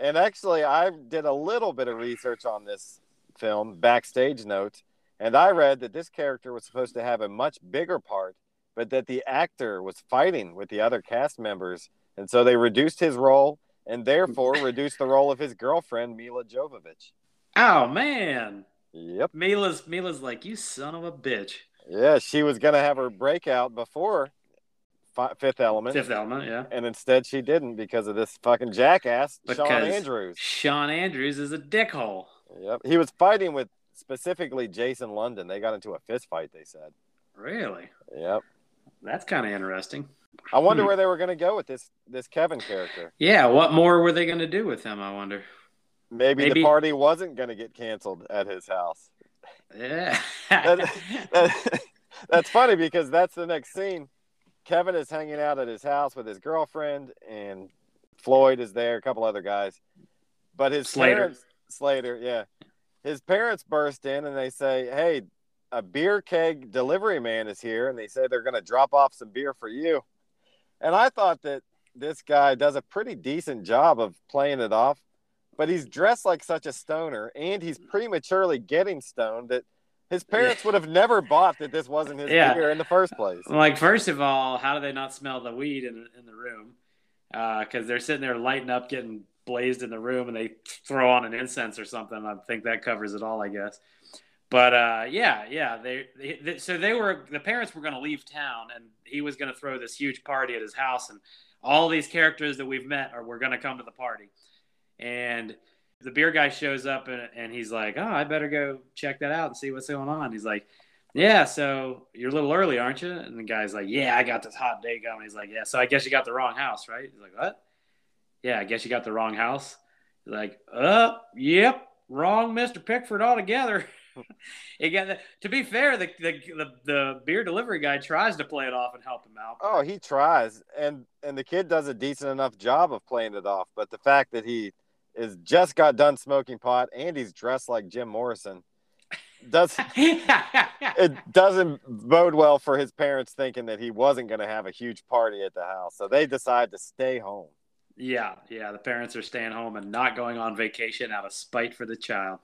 And actually, I did a little bit of research on this film, backstage notes, and I read that this character was supposed to have a much bigger part, but that the actor was fighting with the other cast members, and so they reduced his role and therefore reduced the role of his girlfriend Milla Jovovich. Oh man. Yep. Milla's Milla's like, you son of a bitch. Yeah, she was gonna have her breakout before Fi- Fifth Element, Fifth element, yeah. and instead she didn't because of this fucking jackass Shawn Andrews. Shawn Andrews is a dickhole. Yep, he was fighting with specifically Jason London. They got into a fist fight. They said. Really? Yep. That's kind of interesting. I wonder Hmm. where they were going to go with this this Kevin character. Yeah, what more were they going to do with him, I wonder? Maybe, Maybe- the party wasn't going to get canceled at his house. Yeah. That- that- that's funny because that's the next scene. Kevin is hanging out at his house with his girlfriend, and Floyd is there, a couple other guys. But his Slater. parents, Slater, yeah, his parents burst in and they say, "Hey, a beer keg delivery man is here," and they say they're going to drop off some beer for you. And I thought that this guy does a pretty decent job of playing it off, but he's dressed like such a stoner, and he's prematurely getting stoned that his parents would have never bought that this wasn't his Yeah. beer in the first place. like, first of all, how do they not smell the weed in, in the room? Because they're sitting there lighting up, getting blazed in the room, and they throw on an incense or something. I think that covers it all, I guess. But uh, yeah, yeah. They, they, they so they were the parents were going to leave town, and he was going to throw this huge party at his house, and all these characters that we've met are were going to come to the party, and the beer guy shows up and, and he's like, "Oh, I better go check that out and see what's going on." He's like, "Yeah, so you're a little early, aren't you?" And the guy's like, "Yeah, I got this hot day going." He's like, "Yeah, so I guess you got the wrong house, right?" He's like, "What?" Yeah, I guess you got the wrong house. He's like, "Uh, yep, wrong, Mister Pickford altogether." got to be fair, the, the the the beer delivery guy tries to play it off and help him out. Oh, he tries, and and the kid does a decent enough job of playing it off. But the fact that he is just got done smoking pot and he's dressed like Jim Morrison does it doesn't bode well for his parents thinking that he wasn't going to have a huge party at the house. So they decide to stay home. Yeah, yeah. The parents are staying home and not going on vacation out of spite for the child.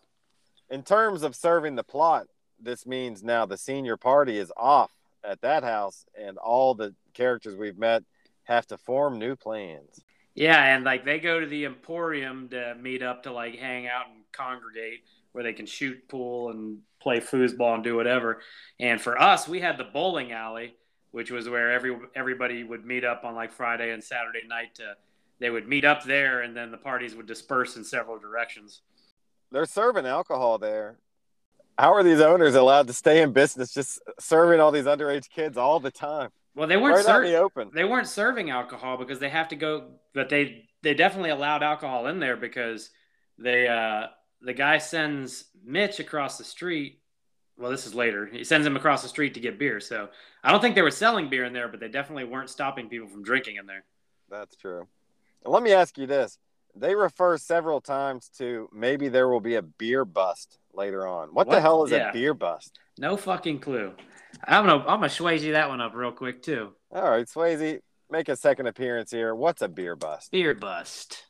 In terms of serving the plot, this means now the senior party is off at that house, and all the characters we've met have to form new plans. Yeah, and like they go to the Emporium to meet up to like hang out and congregate where they can shoot pool and play foosball and do whatever. And for us, we had the bowling alley, which was where every everybody would meet up on like Friday and Saturday night to they would meet up there and then the parties would disperse in several directions. They're serving alcohol there. How are these owners allowed to stay in business just serving all these underage kids all the time? Well, they weren't Right ser- the open. they weren't serving alcohol because they have to go but they they definitely allowed alcohol in there because they uh the guy sends Mitch across the street well this is later he sends him across the street to get beer so I don't think they were selling beer in there but they definitely weren't stopping people from drinking in there That's true. Let me ask you this. They refer several times to maybe there will be a beer bust later on. What, the hell is Yeah. a beer bust? No fucking clue I'm gonna I'm gonna Swayze that one up real quick too All right, Swayze, make a second appearance here. What's a beer bust? beer bust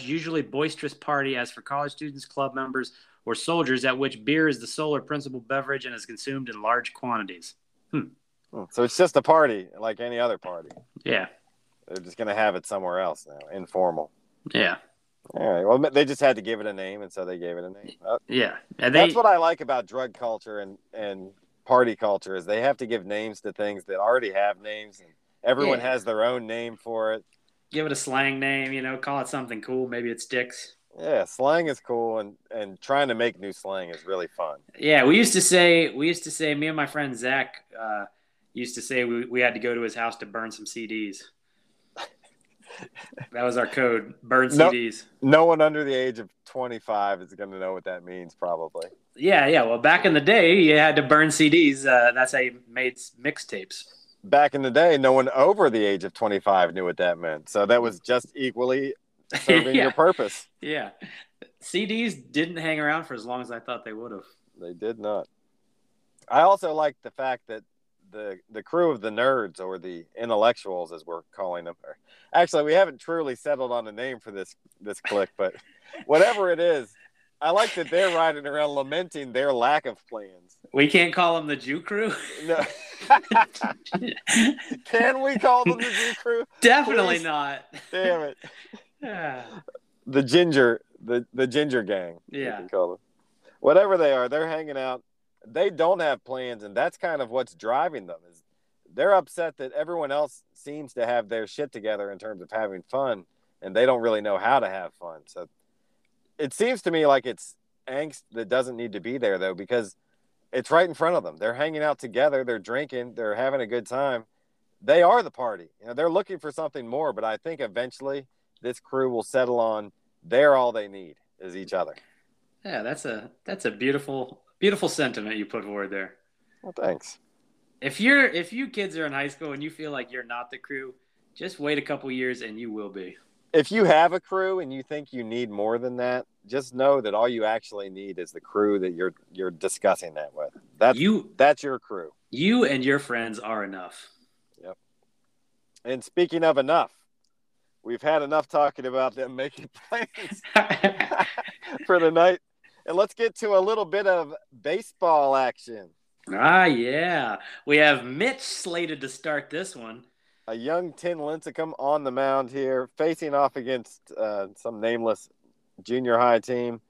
usually boisterous party as for college students, club members, or soldiers, at which beer is the sole or principal beverage and is consumed in large quantities. Hmm. Hmm, So it's just a party like any other party. Yeah, They're just going to have it somewhere else now, informal. yeah, All right. Well, they just had to give it a name, and so they gave it a name. Uh, yeah. And they, That's what I like about drug culture and, and party culture is they have to give names to things that already have names, and everyone Yeah. has their own name for it. give it a slang name, you know, call it something cool. Maybe it sticks. Yeah, slang is cool, and and trying to make new slang is really fun. Yeah, we used to say, we used to say, me and my friend Zach uh, used to say we, we had to go to his house to burn some CDs. that was our code burn No. CDs. No one under the age of 25 is going to know what that means, probably. Yeah, yeah. Well, back in the day, you had to burn CDs. Uh, that's how you made mixtapes. Back in the day, no one over the age of 25 knew what that meant. So that was just equally serving Yeah. your purpose. Yeah. CDs didn't hang around for as long as I thought they would have. They did not. I also like the fact that the the crew of the nerds or the intellectuals, as we're calling them, or actually we haven't truly settled on a name for this this clique, but whatever it is, I like that they're riding around lamenting their lack of plans. We can't call them the Jew crew. No. Can we call them the G crew? Definitely Please. not. Damn it. Yeah. The ginger, the the ginger gang. Yeah. can call them. Whatever they are, they're hanging out. They don't have plans, and that's kind of what's driving them. Is they're upset that everyone else seems to have their shit together in terms of having fun, and they don't really know how to have fun. So it seems to me like it's angst that doesn't need to be there though, because it's right in front of them. They're hanging out together, they're drinking, they're having a good time. They are the party. You know, they're looking for something more, but I think eventually this crew will settle on they're all they need is each other. Yeah, that's a that's a beautiful beautiful sentiment you put forward there. Well, thanks. If you're if you kids are in high school and you feel like you're not the crew, just wait a couple years and you will be. If you have a crew and you think you need more than that, just know that all you actually need is the crew that you're you're discussing that with. That's You that's your crew. you and your friends are enough. Yep. And speaking of enough, we've had enough talking about them making plans for the night. And let's get to a little bit of baseball action. ah, yeah. We have Mitch slated to start this one. A young Tim Lincecum on the mound here, facing off against uh, some nameless junior high team.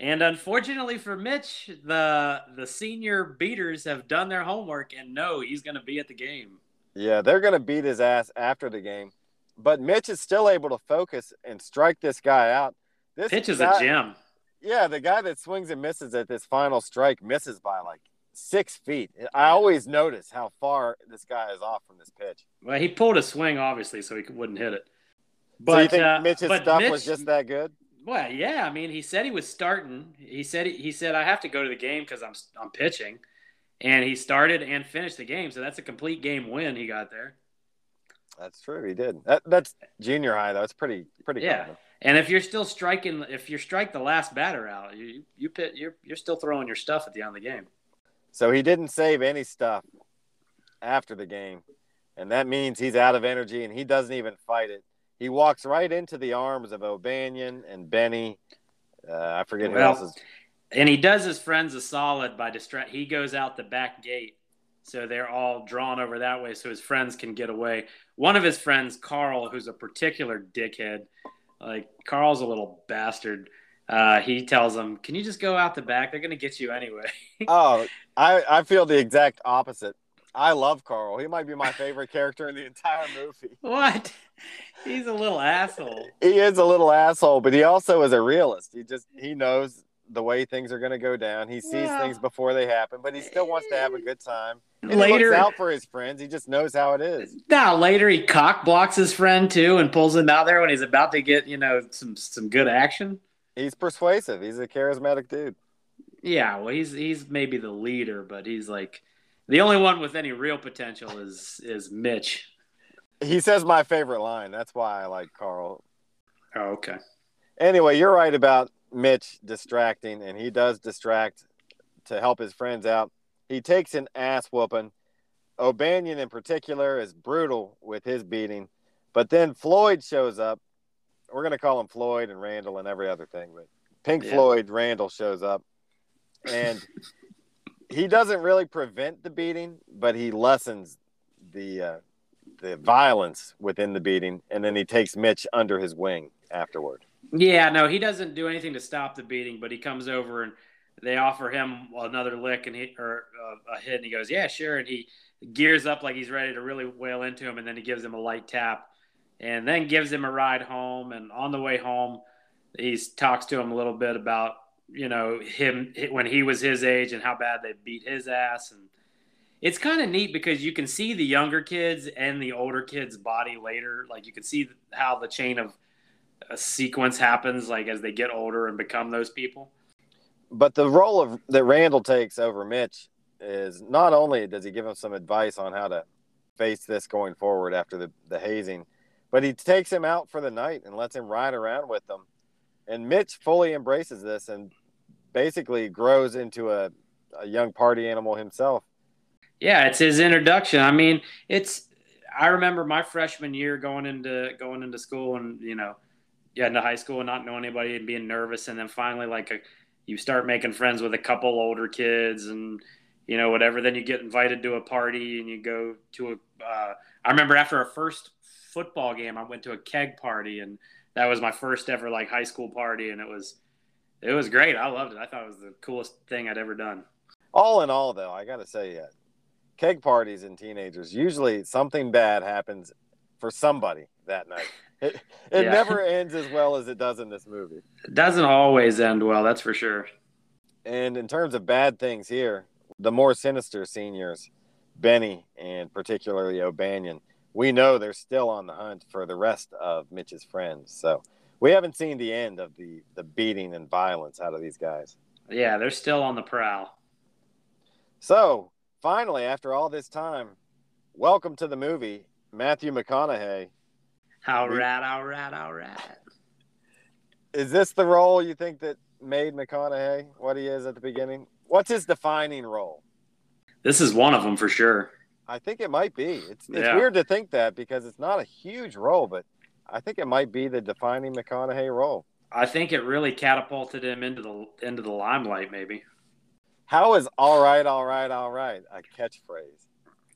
And unfortunately for Mitch, the the senior beaters have done their homework and know he's going to be at the game. Yeah, they're going to beat his ass after the game. But Mitch is still able to focus and strike this guy out. This Pitch is guy- a gem. Yeah, the guy that swings and misses at this final strike misses by like six feet. I always notice how far this guy is off from this pitch. Well, he pulled a swing obviously, so he wouldn't hit it. so you think uh, Mitch's but stuff Mitch- was just that good? Well, yeah. I mean, he said he was starting. He said he said I have to go to the game because I'm I'm pitching, and he started and finished the game. So that's a complete game win he got there. That's true. He did. That, that's junior high though. It's pretty pretty Yeah. cool. And if you're still striking, if you strike the last batter out, you you pit you're you're still throwing your stuff at the end of the game. So he didn't save any stuff after the game, and that means he's out of energy and he doesn't even fight it. He walks right into the arms of O'Banion and Benny. Uh, I forget who else is. And he does his friends a solid by distract. He goes out the back gate, so they're all drawn over that way, so his friends can get away. One of his friends, Carl, who's a particular dickhead, like Carl's a little bastard. Uh, he tells them, "Can you just go out the back? They're gonna get you anyway." Oh, I, I feel the exact opposite. I love Carl. He might be my favorite character in the entire movie. what? He's a little asshole. He is a little asshole, but he also is a realist. He just he knows the way things are going to go down. He sees Well- things before they happen, but he still wants to have a good time. And he Later, looks out for his friends. He just knows how it is. now later he cock blocks his friend too and pulls him out there when he's about to get you know some some good action. He's persuasive. He's a charismatic dude. Yeah, well, he's he's maybe the leader, but he's like the only one with any real potential is is Mitch. He says my favorite line. That's why I like Carl. Oh, okay. Anyway, you're right about Mitch distracting, and he does distract to help his friends out. He takes an ass whooping. O'Banion, in particular, is brutal with his beating. But then Floyd shows up, we're gonna call him Floyd and Randall and every other thing, but Pink Yeah. Floyd Randall shows up, and he doesn't really prevent the beating, but he lessens the uh, the violence within the beating, and then he takes Mitch under his wing afterward. Yeah, no, he doesn't do anything to stop the beating, but he comes over and they offer him another lick and he or uh, a hit, and he goes, "Yeah, sure," and he gears up like he's ready to really wail into him, and then he gives him a light tap, and then gives him a ride home. And on the way home, he talks to him a little bit about you know him when he was his age and how bad they beat his ass, and it's kind of neat because you can see the younger kids and the older kids' body later, like you can see how the chain of a sequence happens like as they get older and become those people. But the role of that Randall takes over Mitch is not only does he give him some advice on how to face this going forward after the, the hazing, but he takes him out for the night and lets him ride around with them. And Mitch fully embraces this and basically grows into a, a young party animal himself. Yeah, it's his introduction. I mean, it's I remember my freshman year going into going into school and you know, yeah, into high school and not knowing anybody and being nervous, and then finally like a, you start making friends with a couple older kids and you know whatever. Then you get invited to a party and you go to a. Uh, I remember after our first football game, I went to a keg party and that was my first ever like high school party, and it was it was great. I loved it. I thought it was the coolest thing I'd ever done. All in all, though, I got to say, uh, keg parties and teenagers usually something bad happens for somebody that night. It, it Yeah. never ends as well as it does in this movie. It doesn't always end well, that's for sure. And in terms of bad things here, the more sinister seniors, Benny and particularly O'Banion, we know they're still on the hunt for the rest of Mitch's friends. So we haven't seen the end of the, the beating and violence out of these guys. Yeah, they're still on the prowl. So finally, after all this time, welcome to the movie, Matthew McConaughey. All We- right, all right, all right. Is this the role you think that made McConaughey what he is at the beginning? What's his defining role? This is one of them for sure. I think it might be. It's it's Yeah. weird to think that because it's not a huge role, but I think it might be the defining McConaughey role. I think it really catapulted him into the into the limelight. Maybe How is all right, all right, all right a catchphrase?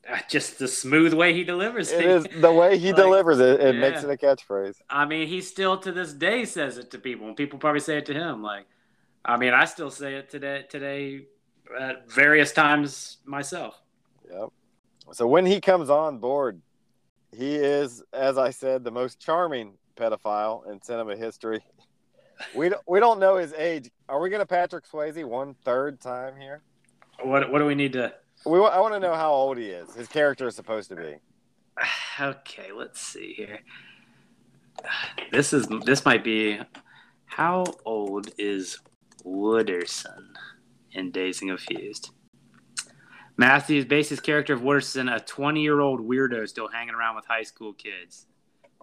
Just the smooth way he delivers It it. is the way he Like, delivers it. It makes it a catchphrase. I mean, he still to this day says it to people, and people probably say it to him. Like, I mean, I still say it today. Today, at various times myself. Yep. So when he comes on board, he is, as I said, the most charming pedophile in cinema history. We don't, we don't know his age. Are we going to Patrick Swayze one third time here? What What do we need to? We I want to know how old he is. His character is supposed to be. Okay, let's see here. This is this might be. How old is Wooderson in Dazed and Confused? Matthews based his character of Wooderson, a 20 year old weirdo still hanging around with high school kids.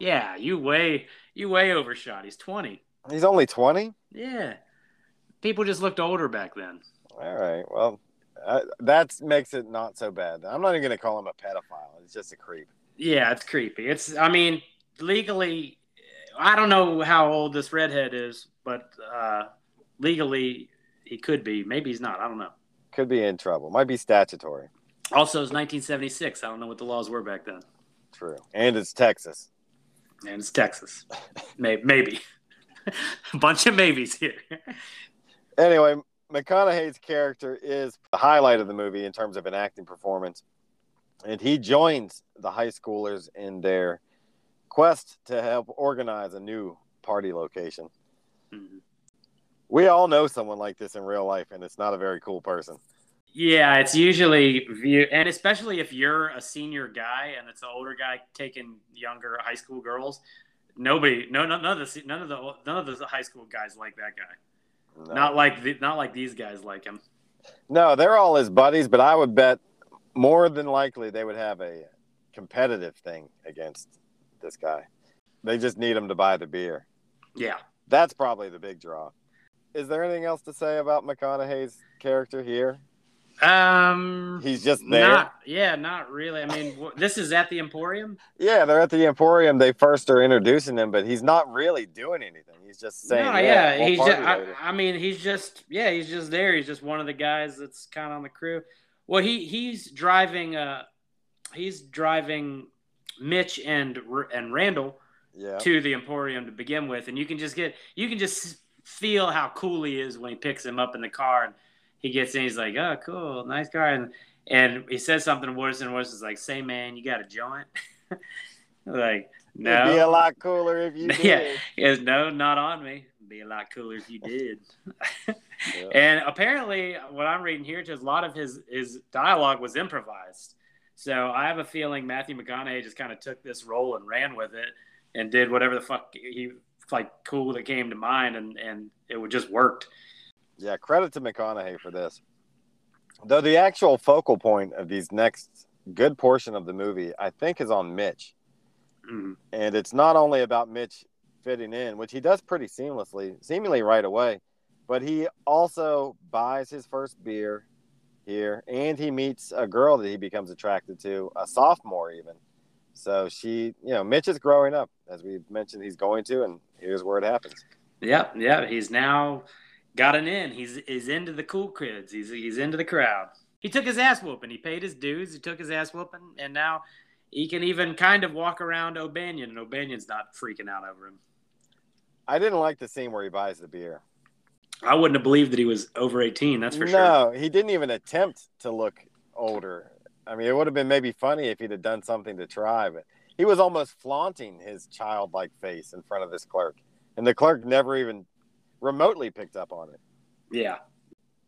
Yeah, you way you way overshot. He's 20. He's only 20? Yeah, people just looked older back then. All right. Well, uh, that makes it not so bad. I'm not even going to call him a pedophile. It's just a creep. Yeah, it's creepy. It's I mean, legally I don't know how old this redhead is, but uh legally he could be. Maybe he's not. I don't know. Could be in trouble. Might be statutory. Also, it's 1976. I don't know what the laws were back then. True. And it's Texas. And it's Texas. maybe. maybe. A bunch of maybes here. Anyway, McConaughey's character is the highlight of the movie in terms of an acting performance. And he joins the high schoolers in their quest to help organize a new party location. Mhm. We all know someone like this in real life, and it's not a very cool person. Yeah, it's usually view, and especially if you're a senior guy and it's an older guy taking younger high school girls. Nobody, no, no, none of the none of the none of the high school guys like that guy. No. Not like the, not like these guys like him. No, they're all his buddies, but I would bet more than likely they would have a competitive thing against this guy. They just need him to buy the beer. Yeah. That's probably the big draw. Is there anything else to say about McConaughey's character here? Um, He's just there. not yeah, not really. I mean, this is at the Emporium. Yeah, they're at the Emporium. They first are introducing him, but he's not really doing anything. He's just saying, no, "Yeah, yeah, we'll he's just. I. I mean, he's just yeah, he's just there. He's just one of the guys that's kind of on the crew. Well, he he's driving. Uh, he's driving Mitch and and Randall yeah, to the Emporium to begin with, and you can just get you can just feel how cool he is when he picks him up in the car and he gets in. He's like, "Oh, cool, nice car," and and he says something worse and worse. Is like, "Say, man, you got a joint?" like, no. it'd be a lot cooler if you did. Yeah. Goes, no, not on me. Be a lot cooler if you did. Yeah. and apparently, what I'm reading here, just a lot of his his dialogue was improvised. So I have a feeling Matthew McConaughey just kind of took this role and ran with it and did whatever the fuck he like cool that came to mind, and and it would just worked. Yeah, credit to McConaughey for this. Though the actual focal point of these next good portion of the movie, I think, is on Mitch. Mm. And it's not only about Mitch fitting in, which he does pretty seamlessly, seemingly right away, but he also buys his first beer here and he meets a girl that he becomes attracted to, a sophomore even. So she, you know, Mitch is growing up, as we mentioned he's going to, and here's where it happens. Yep, yeah. He's now got an in. He's he's into the cool kids. He's he's into the crowd. He took his ass whooping. He paid his dues. He took his ass whooping, and now he can even kind of walk around O'Banion, and O'Banion's not freaking out over him. I didn't like the scene where he buys the beer. I wouldn't have believed that he was over eighteen. That's for sure. no, he didn't even attempt to look older. I mean, it would have been maybe funny if he'd have done something to try, but he was almost flaunting his childlike face in front of this clerk, and the clerk never even remotely picked up on it. Yeah,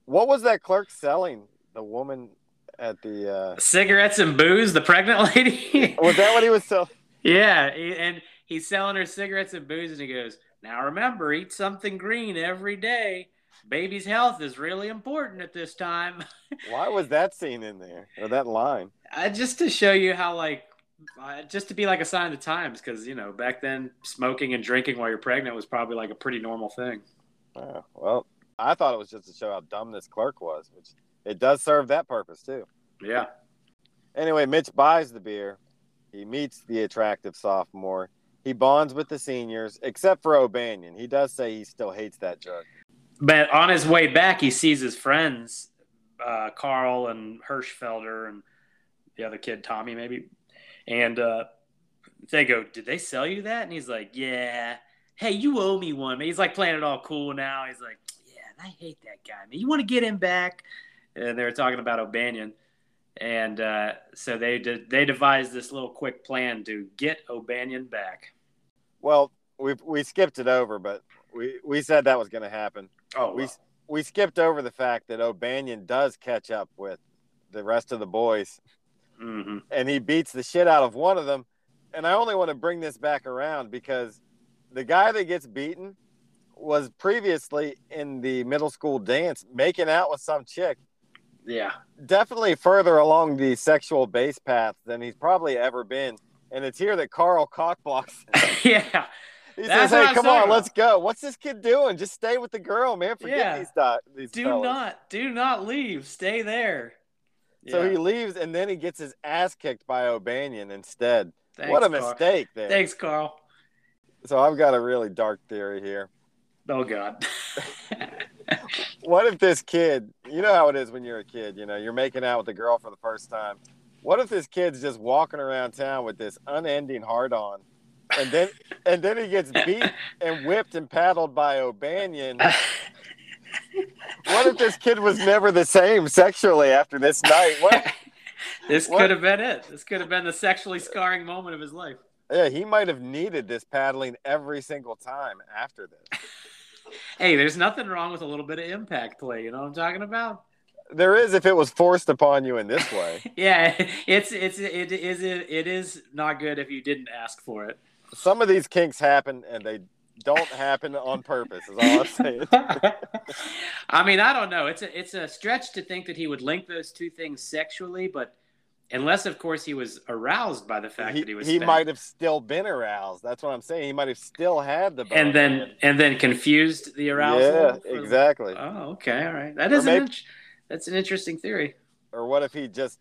What was that clerk selling? The woman at the uh, cigarettes and booze. The pregnant lady. was that what he was selling? yeah, and he's selling her cigarettes and booze, and he goes, "Now remember, eat something green every day. Baby's health is really important at this time." Why was that scene in there or that line? Uh, just to show you how like uh, just to be like a sign of the times because you know back then smoking and drinking while you're pregnant was probably like a pretty normal thing Oh, well, I thought it was just to show how dumb this clerk was, which it does serve that purpose too. yeah Anyway, Mitch buys the beer. He meets the attractive sophomore. He bonds with the seniors, except for O'Banion. He does say he still hates that jerk. but on his way back he sees his friends uh, carl and hirschfelder and the other kid tommy maybe and uh, they go did they sell you that and he's like yeah hey you owe me one he's like playing it all cool now. He's like yeah i hate that guy man. You want to get him back? And they were talking about o'banion. And uh, so they de- they devised this little quick plan to get O'Banion back. Well, we we skipped it over, but we we said that was going to happen. Oh, We we skipped over the fact that O'Banion does catch up with the rest of the boys, hmm and he beats the shit out of one of them. And I only want to bring this back around because the guy that gets beaten was previously in the middle school dance making out with some chick. yeah, Definitely further along the sexual base path than he's probably ever been. And it's here that Carl cockblocks. yeah, He That's says, "Hey, come on, about. let's go. What's this kid doing? Just stay with the girl, man. Forget Yeah. these these do fellas." not do not leave. Stay there. So Yeah. he leaves, and then he gets his ass kicked by O'Banion instead. Thanks, what a Carl. mistake there. Thanks, Carl. So I've got a really dark theory here. Oh God. What if this kid, you know how it is when you're a kid, you know, you're making out with a girl for the first time. What if this kid's just walking around town with this unending hard on, and then and then he gets beat and whipped and paddled by O'Banion? What if this kid was never the same sexually after this night? What? this What? could have been it. This could have been the sexually scarring moment of his life. Yeah, he might have needed this paddling every single time after this. Hey, there's nothing wrong with a little bit of impact play. You know what I'm talking about? There is if it was forced upon you in this way. Yeah, it's it's it is it is not good if you didn't ask for it. Some of these kinks happen and they don't happen on purpose. Is all I'm saying. I mean, I don't know. It's a it's a stretch to think that he would link those two things sexually, but unless, of course, he was aroused by the fact he, that he was. he fat. might have still been aroused. That's what I'm saying. He might have still had the and then and then confused the arousal. yeah, exactly. Oh, okay, all right. That Or is maybe- an That's an interesting theory. Or what if he just?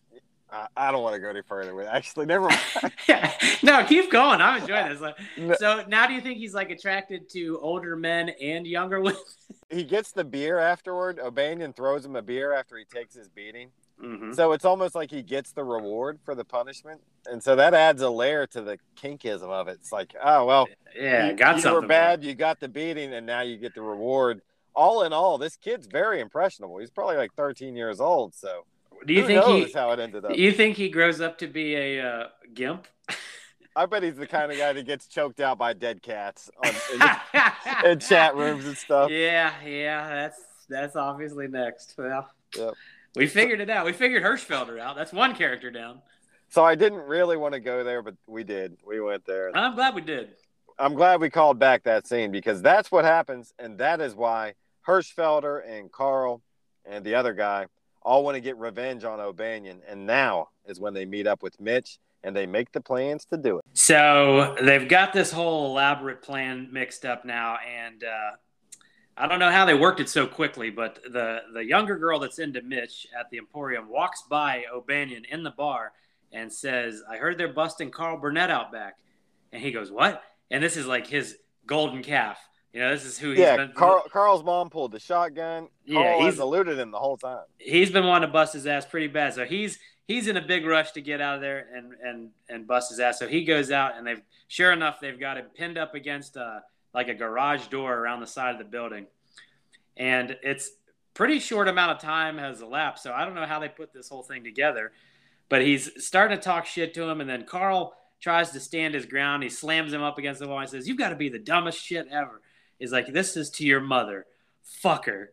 I, I don't want to go any further with. Actually, never mind. yeah. No, keep going. I'm enjoying this. No. So now, do you think he's like attracted to older men and younger women? he gets the beer afterward. O'Banion throws him a beer after he takes his beating. Mm-hmm. So it's almost like he gets the reward for the punishment, and so that adds a layer to the kinkism of it. It's like, oh well, Yeah, you, got you something. were bad, you got the beating, and now you get the reward. All in all, this kid's very impressionable. He's probably like 13 years old, so. Do you think he? how it ended up? You think he grows up to be a uh, gimp? I bet he's the kind of guy that gets choked out by dead cats on, in, in chat rooms and stuff. Yeah, yeah, that's that's obviously next. Well, Yep. We figured it out. We figured Hirschfelder out. That's one character down. So I didn't really want to go there, but we did. We went there. I'm glad we did. I'm glad we called back that scene because that's what happens, and that is why Hirschfelder and Carl and the other guy all want to get revenge on O'Bannion, and now is when they meet up with Mitch and they make the plans to do it. So they've got this whole elaborate plan mixed up now, and uh, I don't know how they worked it so quickly. But the the younger girl that's into Mitch at the Emporium walks by O'Bannion in the bar and says, "I heard they're busting Carl Burnett out back," and he goes, "What?" And this is like his golden calf. You know, this is who he's yeah, been. Carl, Carl's mom pulled the shotgun. Yeah, Carl he's- eluded him the whole time. he's been wanting to bust his ass pretty bad. So he's he's in a big rush to get out of there and and and bust his ass. So he goes out and they've sure enough they've got him pinned up against a like a garage door around the side of the building, and it's pretty short amount of time has elapsed. So I don't know how they put this whole thing together, but he's starting to talk shit to him, and then Carl tries to stand his ground. He slams him up against the wall and says, "You've got to be the dumbest shit ever." He's like, "This is to your mother, fucker."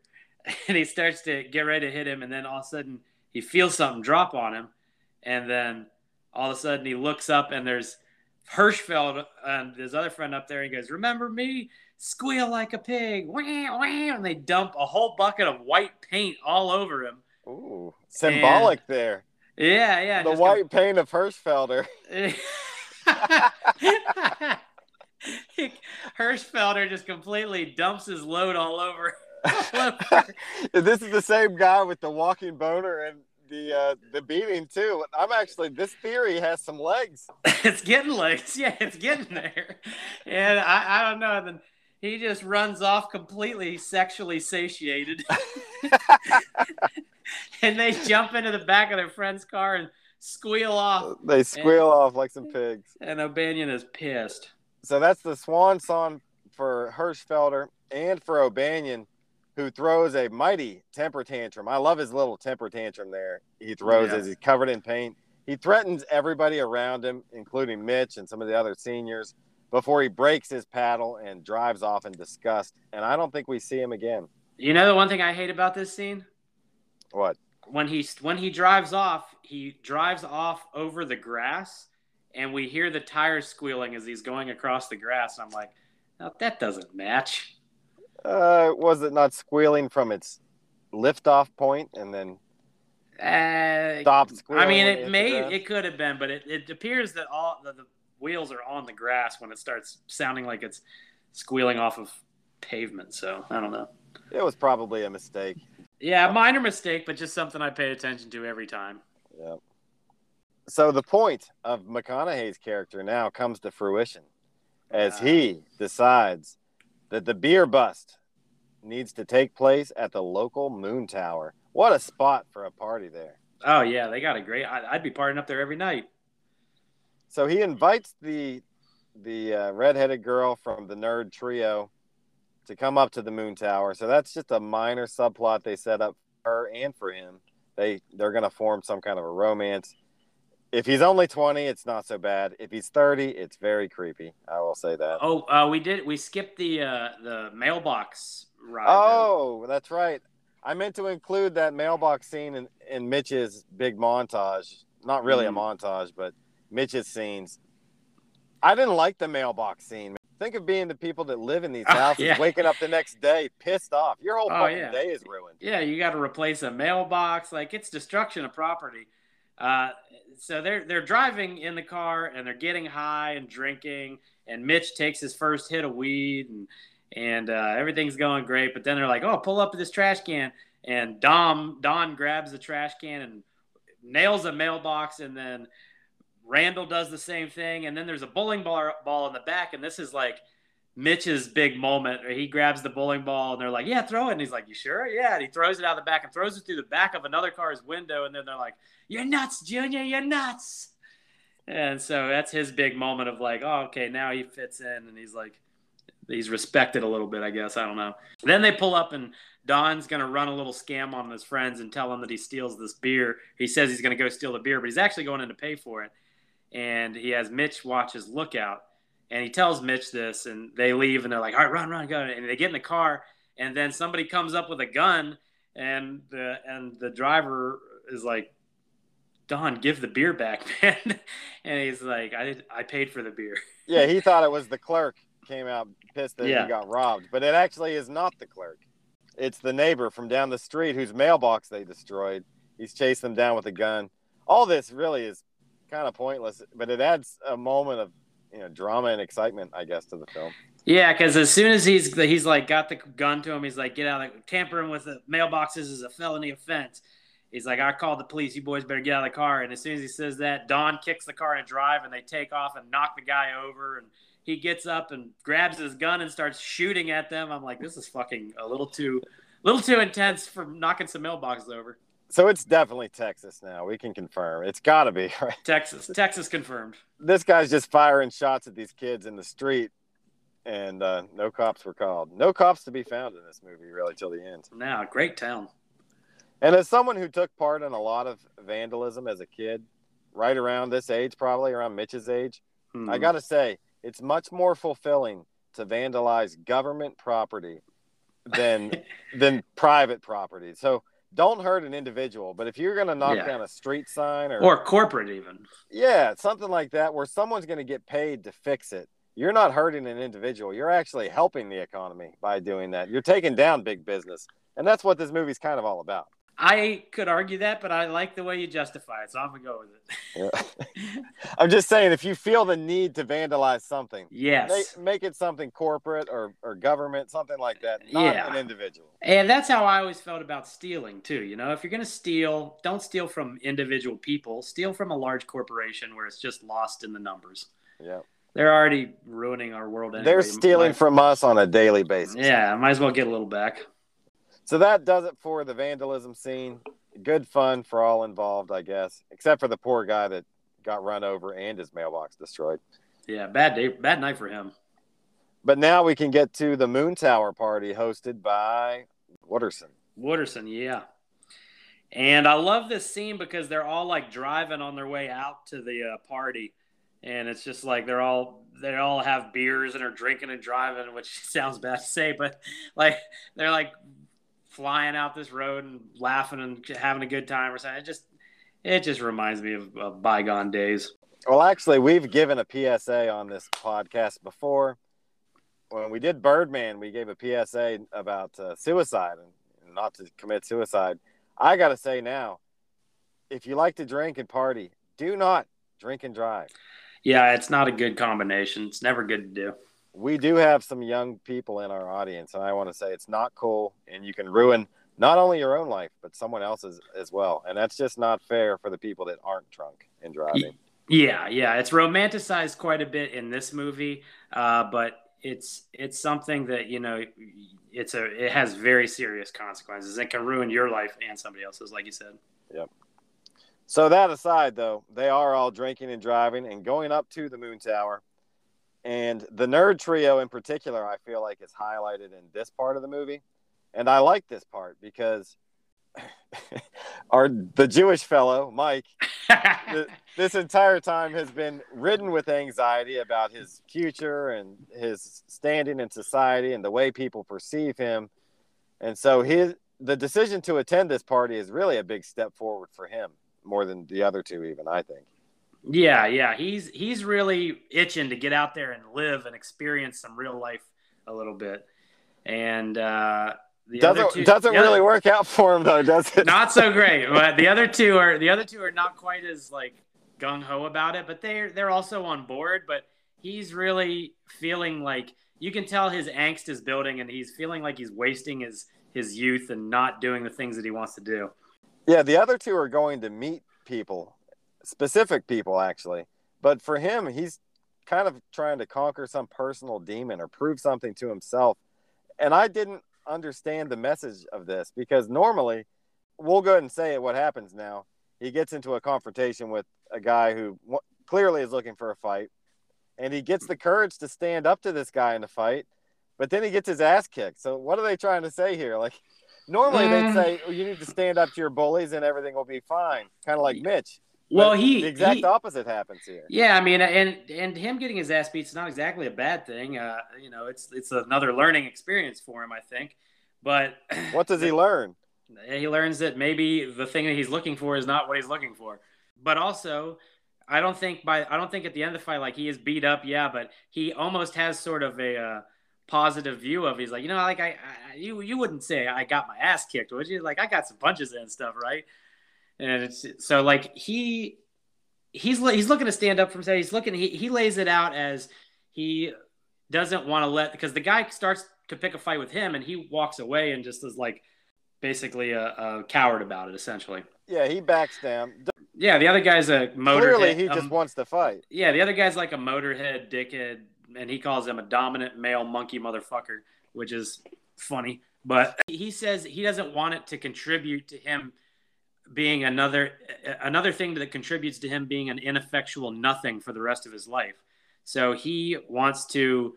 and he starts to get ready to hit him, and then all of a sudden he feels something drop on him, and then all of a sudden he looks up and there's Hirschfeld and his other friend up there. He goes, "Remember me? Squeal like a pig!" Wah, wah, and they dump a whole bucket of white paint all over him. Ooh, symbolic there. Yeah, yeah. the white paint of Hirschfelder. Hirschfelder just completely dumps his load all over. this is the same guy with the walking boner and the uh, the beating too. I'm actually this theory has some legs. it's getting legs. Yeah, it's getting there. And I, I don't know. And then he just runs off completely sexually satiated. and they jump into the back of their friend's car and squeal off. They squeal off like some pigs. And O'Bannion is pissed. So that's the swan song for Hirschfelder and for O'Bannion, who throws a mighty temper tantrum. I love his little temper tantrum there. He throws Yeah. as he's covered in paint. He threatens everybody around him, including Mitch and some of the other seniors, before he breaks his paddle and drives off in disgust. And I don't think we see him again. You know the one thing I hate about this scene? What? When he when he drives off, he drives off over the grass, and we hear the tires squealing as he's going across the grass. And I'm like, no, that doesn't match. Uh, was it not squealing from its liftoff point and then Uh, stopped squealing? I mean, it may, it could have been, but it, it appears that all the, the wheels are on the grass when it starts sounding like it's squealing off of pavement. So I don't know. It was probably a mistake. Yeah, minor mistake, but just something I pay attention to every time. Yeah. So the point of McConaughey's character now comes to fruition as he decides that the beer bust needs to take place at the local moon tower. What a spot for a party there. Oh yeah, they got a great. I, I'd be partying up there every night. So he invites the the uh, redheaded girl from the nerd trio to come up to the moon tower. So that's just a minor subplot they set up for her and for him. They they're going to form some kind of a romance. If he's only 20, it's not so bad. If he's 30, it's very creepy. I will say that. Oh, uh, we did. We skipped the uh, the mailbox ride. Oh, that's right. I meant to include that mailbox scene in, in Mitch's big montage. Not really Mhm. a montage, but Mitch's scenes. I didn't like the mailbox scene. Think of being the people that live in these Oh, houses, yeah. waking up the next day pissed off. Your whole Oh, fucking yeah. day is ruined. Yeah, you got to replace a mailbox. Like it's destruction of property. Uh, so they're they're driving in the car and they're getting high and drinking. And Mitch takes his first hit of weed and and uh, everything's going great. But then they're like, "Oh, pull up this trash can." and Dom Don grabs the trash can and nails a mailbox, and then Randall does the same thing, and then there's a bowling ball ball in the back, and this is like Mitch's big moment he grabs the bowling ball and they're like, "Yeah, throw it." And he's like, "You sure?" Yeah. And he throws it out the back and throws it through the back of another car's window, and then they're like, "You're nuts, Junior! You're nuts!" And so that's his big moment of like, "Oh, okay, now he fits in," and he's like, he's respected a little bit, I guess. I don't know. Then they pull up and Don's gonna run a little scam on his friends and tell them that he steals this beer. He says he's gonna go steal the beer, but he's actually going in to pay for it. And he has Mitch watch his lookout and he tells Mitch this, and they leave, and they're like, "All right, run, run, go!" And they get in the car, and then somebody comes up with a gun, and the and the driver is like, "Don, give the beer back, man!" and he's like, "I I paid for the beer." Yeah, he thought it was the clerk. Came out pissed that Yeah. he got robbed, but it actually is not the clerk. It's the neighbor from down the street whose mailbox they destroyed. He's chasing them down with a gun. All this really is kind of pointless, but it adds a moment of you know drama and excitement, I guess, to the film. Yeah, because as soon as he's he's like got the gun to him, he's like, "Get out! of tampering with the mailboxes is a felony offense." He's like, "I called the police. You boys better get out of the car." And as soon as he says that, Don kicks the car and drive, and they take off and knock the guy over. And he gets up and grabs his gun and starts shooting at them. I'm like, this is fucking a little too, little too intense for knocking some mailboxes over. So it's definitely Texas now. We can confirm. It's got to be right. Texas, Texas confirmed. This guy's just firing shots at these kids in the street, and uh, no cops were called. No cops to be found in this movie, really, till the end. Now, great town. And as someone who took part in a lot of vandalism as a kid, right around this age, probably around Mitch's age, Hmm. I got to say, it's much more fulfilling to vandalize government property than than private property. So don't hurt an individual, but if you're going to knock Yeah. down a street sign or, or corporate even. yeah, something like that where someone's going to get paid to fix it, you're not hurting an individual. You're actually helping the economy by doing that. You're taking down big business. And that's what this movie's kind of all about. I could argue that, but I like the way you justify it, so I'm gonna go with it. Yeah. I'm just saying, if you feel the need to vandalize something, yes. make, make it something corporate or, or government, something like that, not Yeah. an individual. And that's how I always felt about stealing too. You know, if you're gonna steal, don't steal from individual people. Steal from a large corporation where it's just lost in the numbers. Yeah. They're already ruining our world. Anyway. They're stealing Might- from us on a daily basis. Yeah, I might as well get a little back. So that does it for the vandalism scene. Good fun for all involved, I guess, except for the poor guy that got run over and his mailbox destroyed. Yeah, bad day, bad night for him. But now we can get to the Moon Tower party hosted by Wooderson. Wooderson, yeah. And I love this scene because they're all like driving on their way out to the uh, party, and it's just like they're all they all have beers and are drinking and driving, which sounds bad to say, but like they're like flying out this road and laughing and having a good time or something. It just it just reminds me of, of bygone days. Well, actually, we've given a PSA on this podcast before. When we did Birdman, we gave a PSA about uh, suicide and not to commit suicide. I got to say now, if you like to drink and party, do not drink and drive. Yeah, it's not a good combination. It's never good to do. We do have some young people in our audience, and I want to say it's not cool, and you can ruin not only your own life, but someone else's as well. And that's just not fair for the people that aren't drunk and driving. Yeah, yeah, it's romanticized quite a bit in this movie, uh, but it's it's something that you know it's a it has very serious consequences. It can ruin your life and somebody else's, like you said. Yep. So that aside, though, they are all drinking and driving and going up to the moon tower. And the nerd trio in particular, I feel like is highlighted in this part of the movie. And I like this part because our the Jewish fellow, Mike, th- this entire time has been ridden with anxiety about his future and his standing in society and the way people perceive him. And so his the decision to attend this party is really a big step forward for him, more than the other two even, I think. Yeah, yeah, he's he's really itching to get out there and live and experience some real life a little bit. And uh, the Doesn't two, doesn't the other- really work out for him though, does it? not so great. But the other two are the other two are not quite as like gung ho about it, but they're they're also on board. But he's really feeling like you can tell his angst is building, and he's feeling like he's wasting his his youth and not doing the things that he wants to do. Yeah, the other two are going to meet people, specific people actually. But for him, he's kind of trying to conquer some personal demon or prove something to himself. And I didn't understand the message of this because normally, we'll go ahead and say it what happens now. He gets into a confrontation with a guy who clearly is looking for a fight, and he gets the courage to stand up to this guy in the fight, but then he gets his ass kicked. So, what are they trying to say here? Like, normally they'd mm. say, oh, you need to stand up to your bullies and everything will be fine, kind of like Mitch. Well, he the exact he, opposite happens here. Yeah, I mean, and and him getting his ass beat is not exactly a bad thing. Uh, you know, it's it's another learning experience for him, I think. But what does he learn? He learns that maybe the thing that he's looking for is not what he's looking for. But also, I don't think by I don't think at the end of the fight like he is beat up, yeah, but he almost has sort of a uh, positive view of. He's like, you know, like I, I, you you wouldn't say I got my ass kicked, would you? Like I got some punches and stuff, right? And it's so like he he's he's looking to stand up from say he's looking he, he lays it out as he doesn't want to let because the guy starts to pick a fight with him and he walks away and just is like basically a, a coward about it essentially. Yeah he backs down. Yeah the other guy's a motorhead. Clearly he just um, wants to fight. yeah the other guy's like a motorhead dickhead and he calls him a dominant male monkey motherfucker which is funny. But he says he doesn't want it to contribute to him being another another thing that contributes to him being an ineffectual nothing for the rest of his life. So he wants to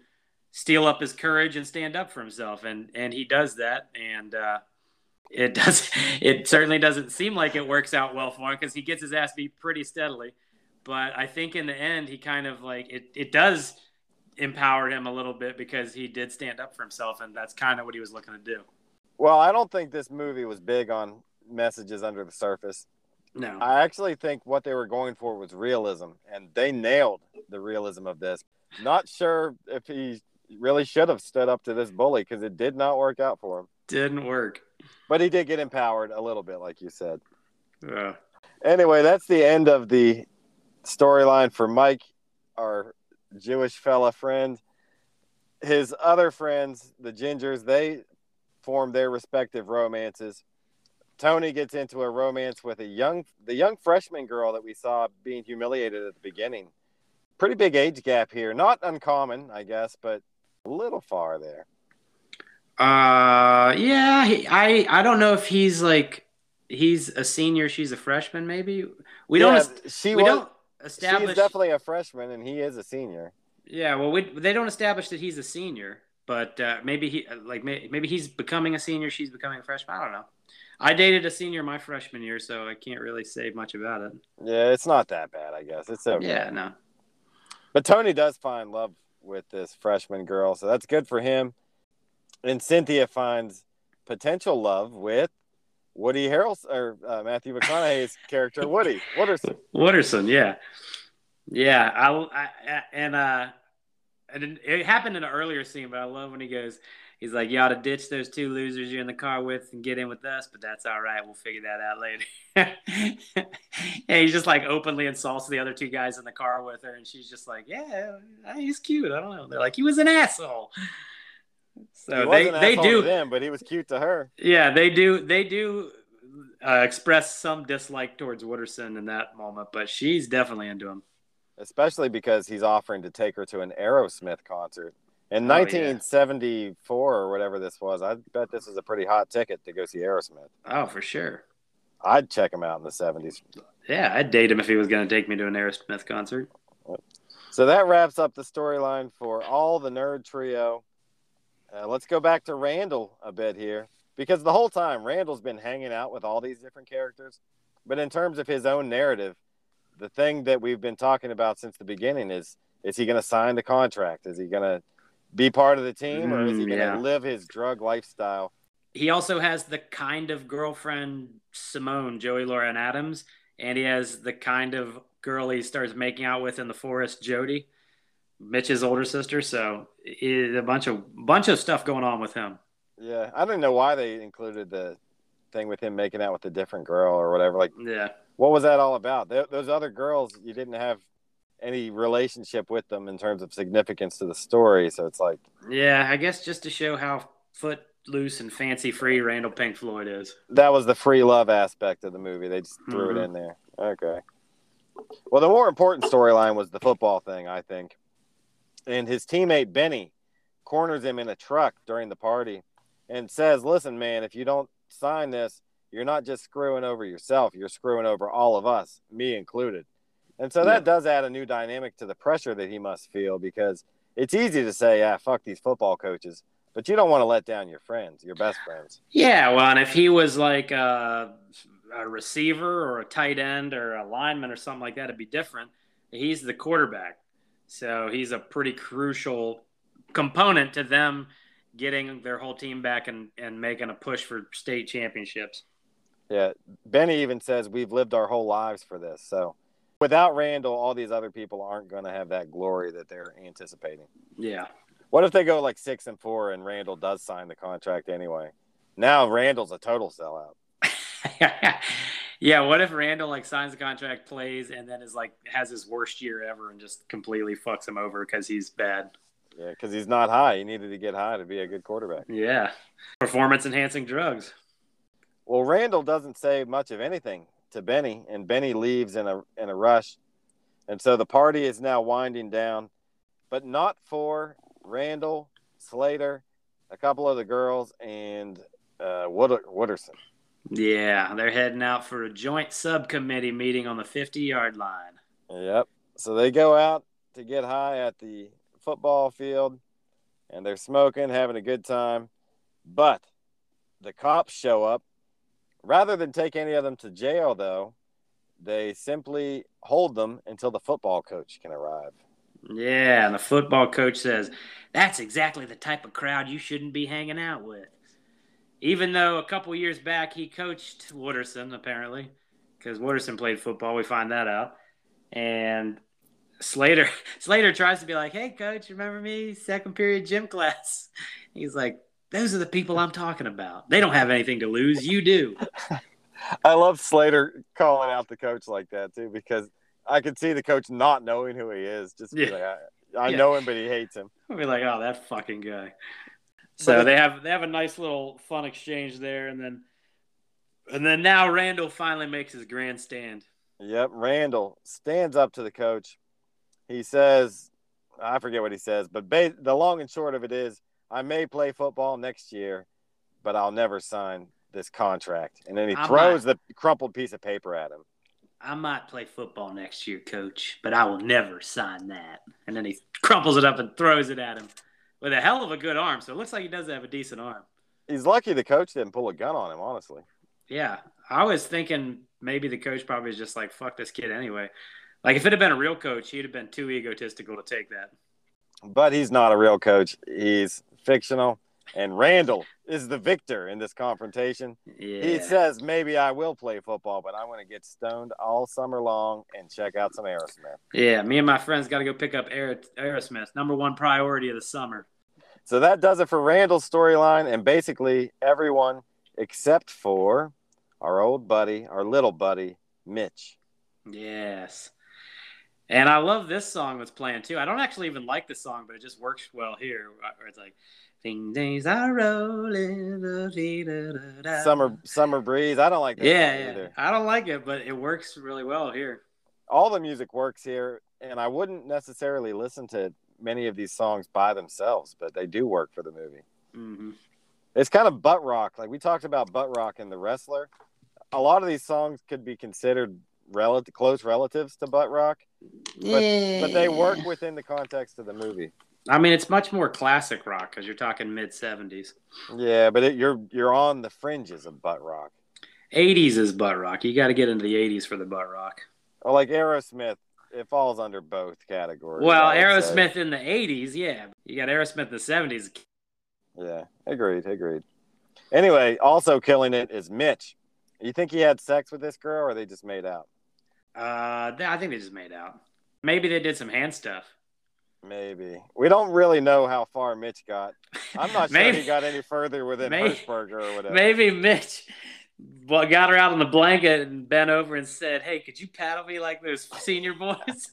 steal up his courage and stand up for himself, and and he does that, and uh, it does it certainly doesn't seem like it works out well for him because he gets his ass beat pretty steadily. But I think in the end, he kind of like it. It does empower him a little bit because he did stand up for himself, and that's kind of what he was looking to do. Well, I don't think this movie was big on messages under the surface. No. I actually think what they were going for was realism, and they nailed the realism of this. Not sure if he really should have stood up to this bully because it did not work out for him. Didn't work. But he did get empowered a little bit, like you said. Yeah. Anyway, that's the end of the storyline for Mike, our Jewish fella friend. His other friends, the Gingers, they formed their respective romances. Tony gets into a romance with a young the young freshman girl that we saw being humiliated at the beginning. Pretty big age gap here. Not uncommon, I guess, but a little far there. Uh yeah, he, I I don't know if he's like he's a senior, she's a freshman maybe. We yeah, don't she we was, don't establish She's definitely a freshman and he is a senior. Yeah, well we they don't establish that he's a senior, but uh, maybe he like maybe he's becoming a senior, she's becoming a freshman. I don't know. I dated a senior my freshman year, so I can't really say much about it. Yeah, it's not that bad, I guess. It's okay. Yeah, no. But Tony does find love with this freshman girl, so that's good for him. And Cynthia finds potential love with Woody Harrelson or uh, Matthew McConaughey's character Woody Wooderson. Wooderson, yeah, yeah. I, I and uh, and it happened in an earlier scene, but I love when he goes, he's like, you ought to ditch those two losers you're in the car with and get in with us, but that's all right. We'll figure that out later. and he just like openly insults the other two guys in the car with her, and she's just like, yeah, he's cute. I don't know. They're like, he was an asshole. So they they do them, but he was cute to her. Yeah, they do they do uh, express some dislike towards Wooderson in that moment, but she's definitely into him. Especially because he's offering to take her to an Aerosmith concert. In 1974 yeah. or whatever this was, I bet this was a pretty hot ticket to go see Aerosmith. Oh, for sure. I'd check him out in the 70s. Yeah, I'd date him if he was going to take me to an Aerosmith concert. So that wraps up the storyline for all the nerd trio. Uh, let's go back to Randall a bit here because the whole time Randall's been hanging out with all these different characters. But in terms of his own narrative, the thing that we've been talking about since the beginning is is he going to sign the contract? Is he going to be part of the team, or is he mm, going to yeah. live his drug lifestyle? He also has the kind of girlfriend Simone, Joey Lauren Adams, and he has the kind of girl he starts making out with in the forest, Jodi, Mitch's older sister. So a bunch of bunch of stuff going on with him. Yeah, I don't know why they included the thing with him making out with a different girl or whatever. Like, yeah, what was that all about? those other girls, you didn't have any relationship with them in terms of significance to the story. So it's like, yeah, I guess just to show how Foot loose and fancy free Randall Pink Floyd is. That was the free love aspect of the movie. They just threw Mhm. it in there. Okay. Well, the more important storyline was the football thing, I think. And his teammate Benny corners him in a truck during the party and says, "Listen, man, if you don't sign this, you're not just screwing over yourself, you're screwing over all of us, me included." And so that Yeah. does add a new dynamic to the pressure that he must feel because it's easy to say, "Yeah, fuck these football coaches," but you don't want to let down your friends, your best friends. Yeah, well, and if he was like a, a receiver or a tight end or a lineman or something like that, it'd be different. He's the quarterback, so he's a pretty crucial component to them getting their whole team back and, and making a push for state championships. Yeah, Benny even says we've lived our whole lives for this. So without Randall, all these other people aren't going to have that glory that they're anticipating. Yeah. What if they go like six and four and Randall does sign the contract anyway? Now Randall's a total sellout. yeah, what if Randall like signs the contract, plays, and then is like has his worst year ever and just completely fucks him over because he's bad? Yeah, because he's not high. He needed to get high to be a good quarterback. Yeah, performance enhancing drugs. Well, Randall doesn't say much of anything to Benny, and Benny leaves in a in a rush, and so the party is now winding down, but not for Randall, Slater, a couple of the girls, and uh, Wood- Wooderson. Yeah, they're heading out for a joint subcommittee meeting on the 50 yard line. Yep. So they go out to get high at the football field, and they're smoking, having a good time, but the cops show up. Rather than take any of them to jail, though, they simply hold them until the football coach can arrive. Yeah, and the football coach says, That's exactly the type of crowd you shouldn't be hanging out with. Even though a couple years back he coached Wooderson, apparently, because Wooderson played football, we find that out. And Slater Slater tries to be like, Hey coach, remember me? Second period gym class. He's like, Those are the people I'm talking about. They don't have anything to lose. You do. I love Slater calling out the coach like that, too, because I could see the coach not knowing who he is. Just Yeah. like, I, I Yeah. know him, but he hates him. I'll be like, oh, that fucking guy. So But they have they have a nice little fun exchange there, and then and then now Randall finally makes his grandstand. Yep, Randall stands up to the coach. He says, I forget what he says, but ba- the long and short of it is, I may play football next year, but I'll never sign this contract. And then he I throws the crumpled piece of paper at him. I might play football next year, coach, but I will never sign that. And then he crumples it up and throws it at him with a hell of a good arm. So it looks like he does have a decent arm. He's lucky the coach didn't pull a gun on him, honestly. Yeah, I was thinking maybe the coach probably is just like fuck this kid anyway. Like if it had been a real coach, he'd have been too egotistical to take that. But he's not a real coach. He's fictional. And Randall is the victor in this confrontation. Yeah. He says, maybe I will play football, but I'm going to get stoned all summer long and check out some Aerosmith. Yeah, me and my friends got to go pick up Aer- Aerosmith, number one priority of the summer. So that does it for Randall's storyline, and basically everyone except for our old buddy, our little buddy, Mitch. Yes. And I love this song that's playing too. I don't actually even like the song, but it just works well here. Where it's like, "Things days are rolling." da, da, da, da." Summer Summer Breeze. I don't like that Yeah, yeah. either. I don't like it, but it works really well here. All the music works here, and I wouldn't necessarily listen to many of these songs by themselves, but they do work for the movie. hmm It's kind of butt rock. Like we talked about butt rock in The Wrestler. A lot of these songs could be considered relative close relatives to butt rock, Yeah. but they work within the context of the movie. I mean, it's much more classic rock because you're talking mid '70s. Yeah, but it, you're you're on the fringes of butt rock. '80s is butt rock. You got to get into the '80s for the butt rock. Or like Aerosmith, it falls under both categories. Well, I would say. Aerosmith in the '80s, yeah. You got Aerosmith in the '70s. Yeah, agreed, agreed. Anyway, also killing it is Mitch. You think he had sex with this girl, or they just made out? Uh, they- I think they just made out. Maybe they did some hand stuff. Maybe. We don't really know how far Mitch got. I'm not sure he got any further within Maybe- Hirschberger or whatever. Maybe Mitch well, got her out on the blanket and bent over and said, "Hey, could you paddle me like those senior boys?"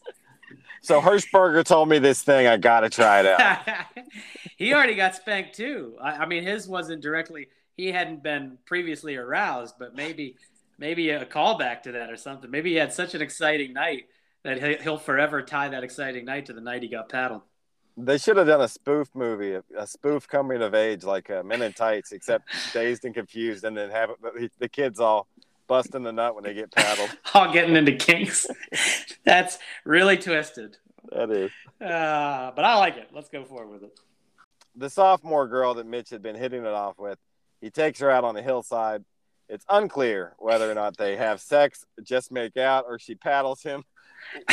So Hirschberger told me this thing. I got to try it out. he already got spanked too. I, I mean, his wasn't directly. He hadn't been previously aroused, but maybe maybe a callback to that or something. Maybe he had such an exciting night that he'll forever tie that exciting night to the night he got paddled. They should have done a spoof movie, a, a spoof coming of age like uh, Men in Tights, except dazed and confused, and then have the, the kids all busting the nut when they get paddled. all getting into kinks. That's really twisted. That is. Uh, but I like it. Let's go forward with it. The sophomore girl that Mitch had been hitting it off with, he takes her out on the hillside. It's unclear whether or not they have sex, just make out, or she paddles him.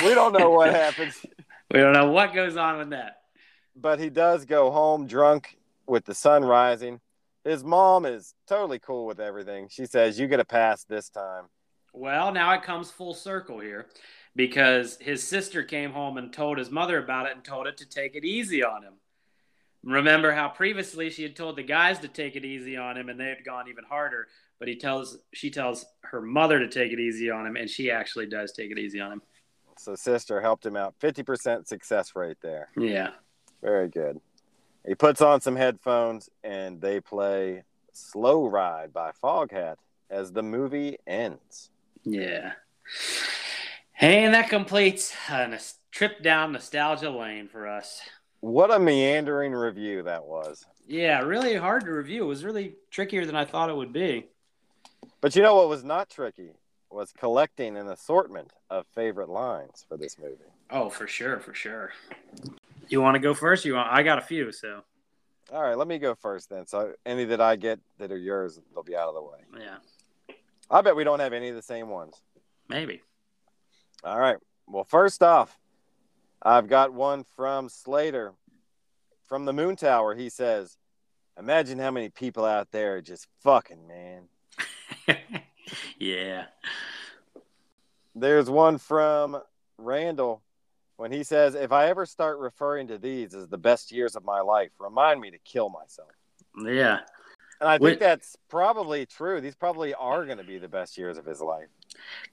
We don't know what happens. We don't know what goes on with that. But he does go home drunk with the sun rising. His mom is totally cool with everything. She says, You get a pass this time. Well, now it comes full circle here because his sister came home and told his mother about it and told it to take it easy on him. Remember how previously she had told the guys to take it easy on him and they had gone even harder, but he tells she tells her mother to take it easy on him and she actually does take it easy on him. So sister helped him out. 50% success rate there. Yeah. Very good. He puts on some headphones and they play Slow Ride by Foghat as the movie ends. Yeah. And that completes a trip down nostalgia lane for us. What a meandering review that was. Yeah, really hard to review. It was really trickier than I thought it would be. But you know what was not tricky? Was collecting an assortment of favorite lines for this movie. Oh, for sure, for sure. You want to go first? You want? I got a few, so. All right, let me go first then. So any that I get that are yours, they'll be out of the way. Yeah. I bet we don't have any of the same ones. Maybe. All right. Well, first off, I've got one from Slater from the Moon Tower. He says, Imagine how many people out there just fucking, man. yeah. There's one from Randall when he says, If I ever start referring to these as the best years of my life, remind me to kill myself. Yeah. And I think that's probably true. These probably are going to be the best years of his life.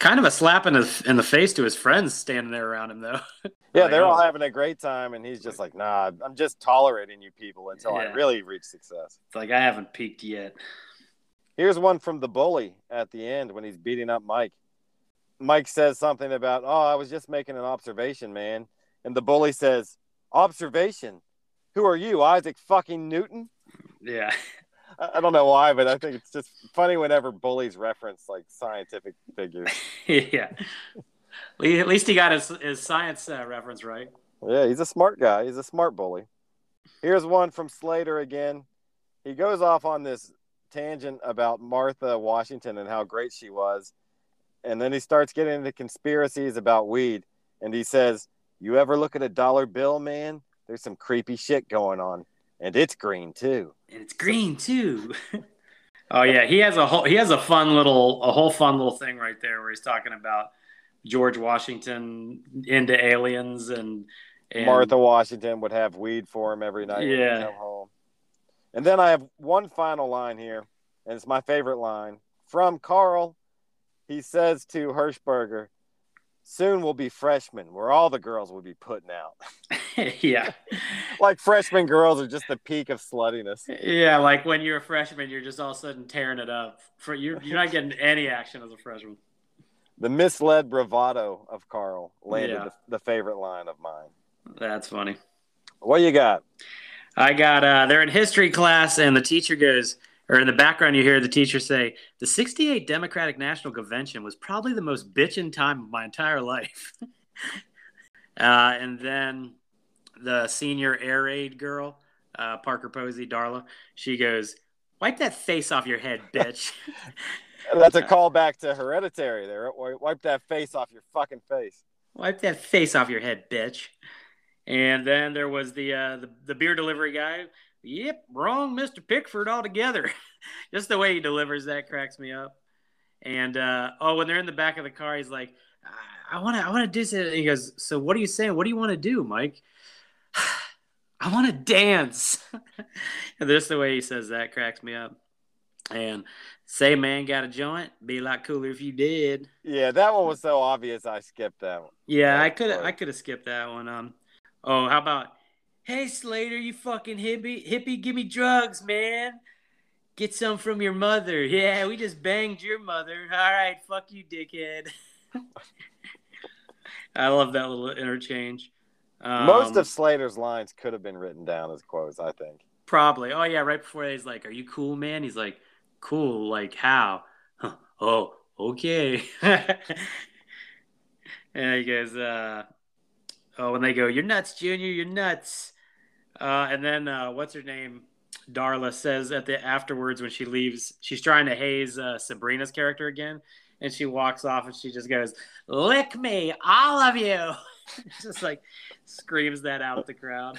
Kind of a slap in the in the face to his friends standing there around him, though. Yeah, they're oh. all having a great time, and he's just like, "Nah, I'm just tolerating you people until yeah. I really reach success." It's like I haven't peaked yet. Here's one from the bully at the end when he's beating up Mike. Mike says something about, "Oh, I was just making an observation, man," and the bully says, "Observation? Who are you, Isaac fucking Newton?" Yeah. I don't know why, but I think it's just funny whenever bullies reference like scientific figures. yeah. At least he got his, his science uh, reference right. Yeah, he's a smart guy. He's a smart bully. Here's one from Slater again. He goes off on this tangent about Martha Washington and how great she was. And then he starts getting into conspiracies about weed. And he says, You ever look at a dollar bill, man? There's some creepy shit going on. And it's green too. And it's green too. oh yeah, he has a whole he has a fun little a whole fun little thing right there where he's talking about George Washington into aliens and, and Martha Washington would have weed for him every night yeah. when he come home. And then I have one final line here, and it's my favorite line from Carl. He says to Hershberger, soon we'll be freshmen where all the girls will be putting out. yeah. like freshman girls are just the peak of sluttiness. Yeah, like when you're a freshman, you're just all of a sudden tearing it up. For you're you're not getting any action as a freshman. The misled bravado of Carl landed yeah. the, the, favorite line of mine. That's funny. What you got? I got uh they're in history class and the teacher goes or in the background you hear the teacher say the 68 democratic national convention was probably the most bitchin' time of my entire life. Uh, and then the senior air raid girl uh, parker posey darla she goes wipe that face off your head bitch. That's a callback to hereditary there. Wipe that face off your fucking face. Wipe that face off your head bitch and then there was the uh, the, the beer delivery guy Yep, wrong, Mr. Pickford altogether. Just the way he delivers that cracks me up. And uh, oh, when they're in the back of the car, he's like, "I want to, I want to do this." He goes, "So what are you saying? What do you want to do, Mike?" I want to dance. and just the way he says that cracks me up. And say, man, got a joint? Be a lot cooler if you did. Yeah, that one was so obvious. I skipped that one. Yeah, I could, I could have skipped that one. Um, oh, how about Hey Slater, you fucking hippie, hippie, give me drugs, man. Get some from your mother. Yeah, we just banged your mother. All right, fuck you, dickhead. I love that little interchange. Um, Most of Slater's lines could have been written down as quotes, I think. Probably. Oh yeah, right before he's like, "Are you cool, man?" He's like, "Cool, like how?" Huh. Oh, okay. and he goes, uh, "Oh, when they go, you're nuts, Junior, you're nuts." Uh, and then uh, what's her name? Darla says at the afterwards when she leaves, she's trying to haze uh, Sabrina's character again, and she walks off and she just goes, "Lick me, all of you!" just like screams that out at the crowd.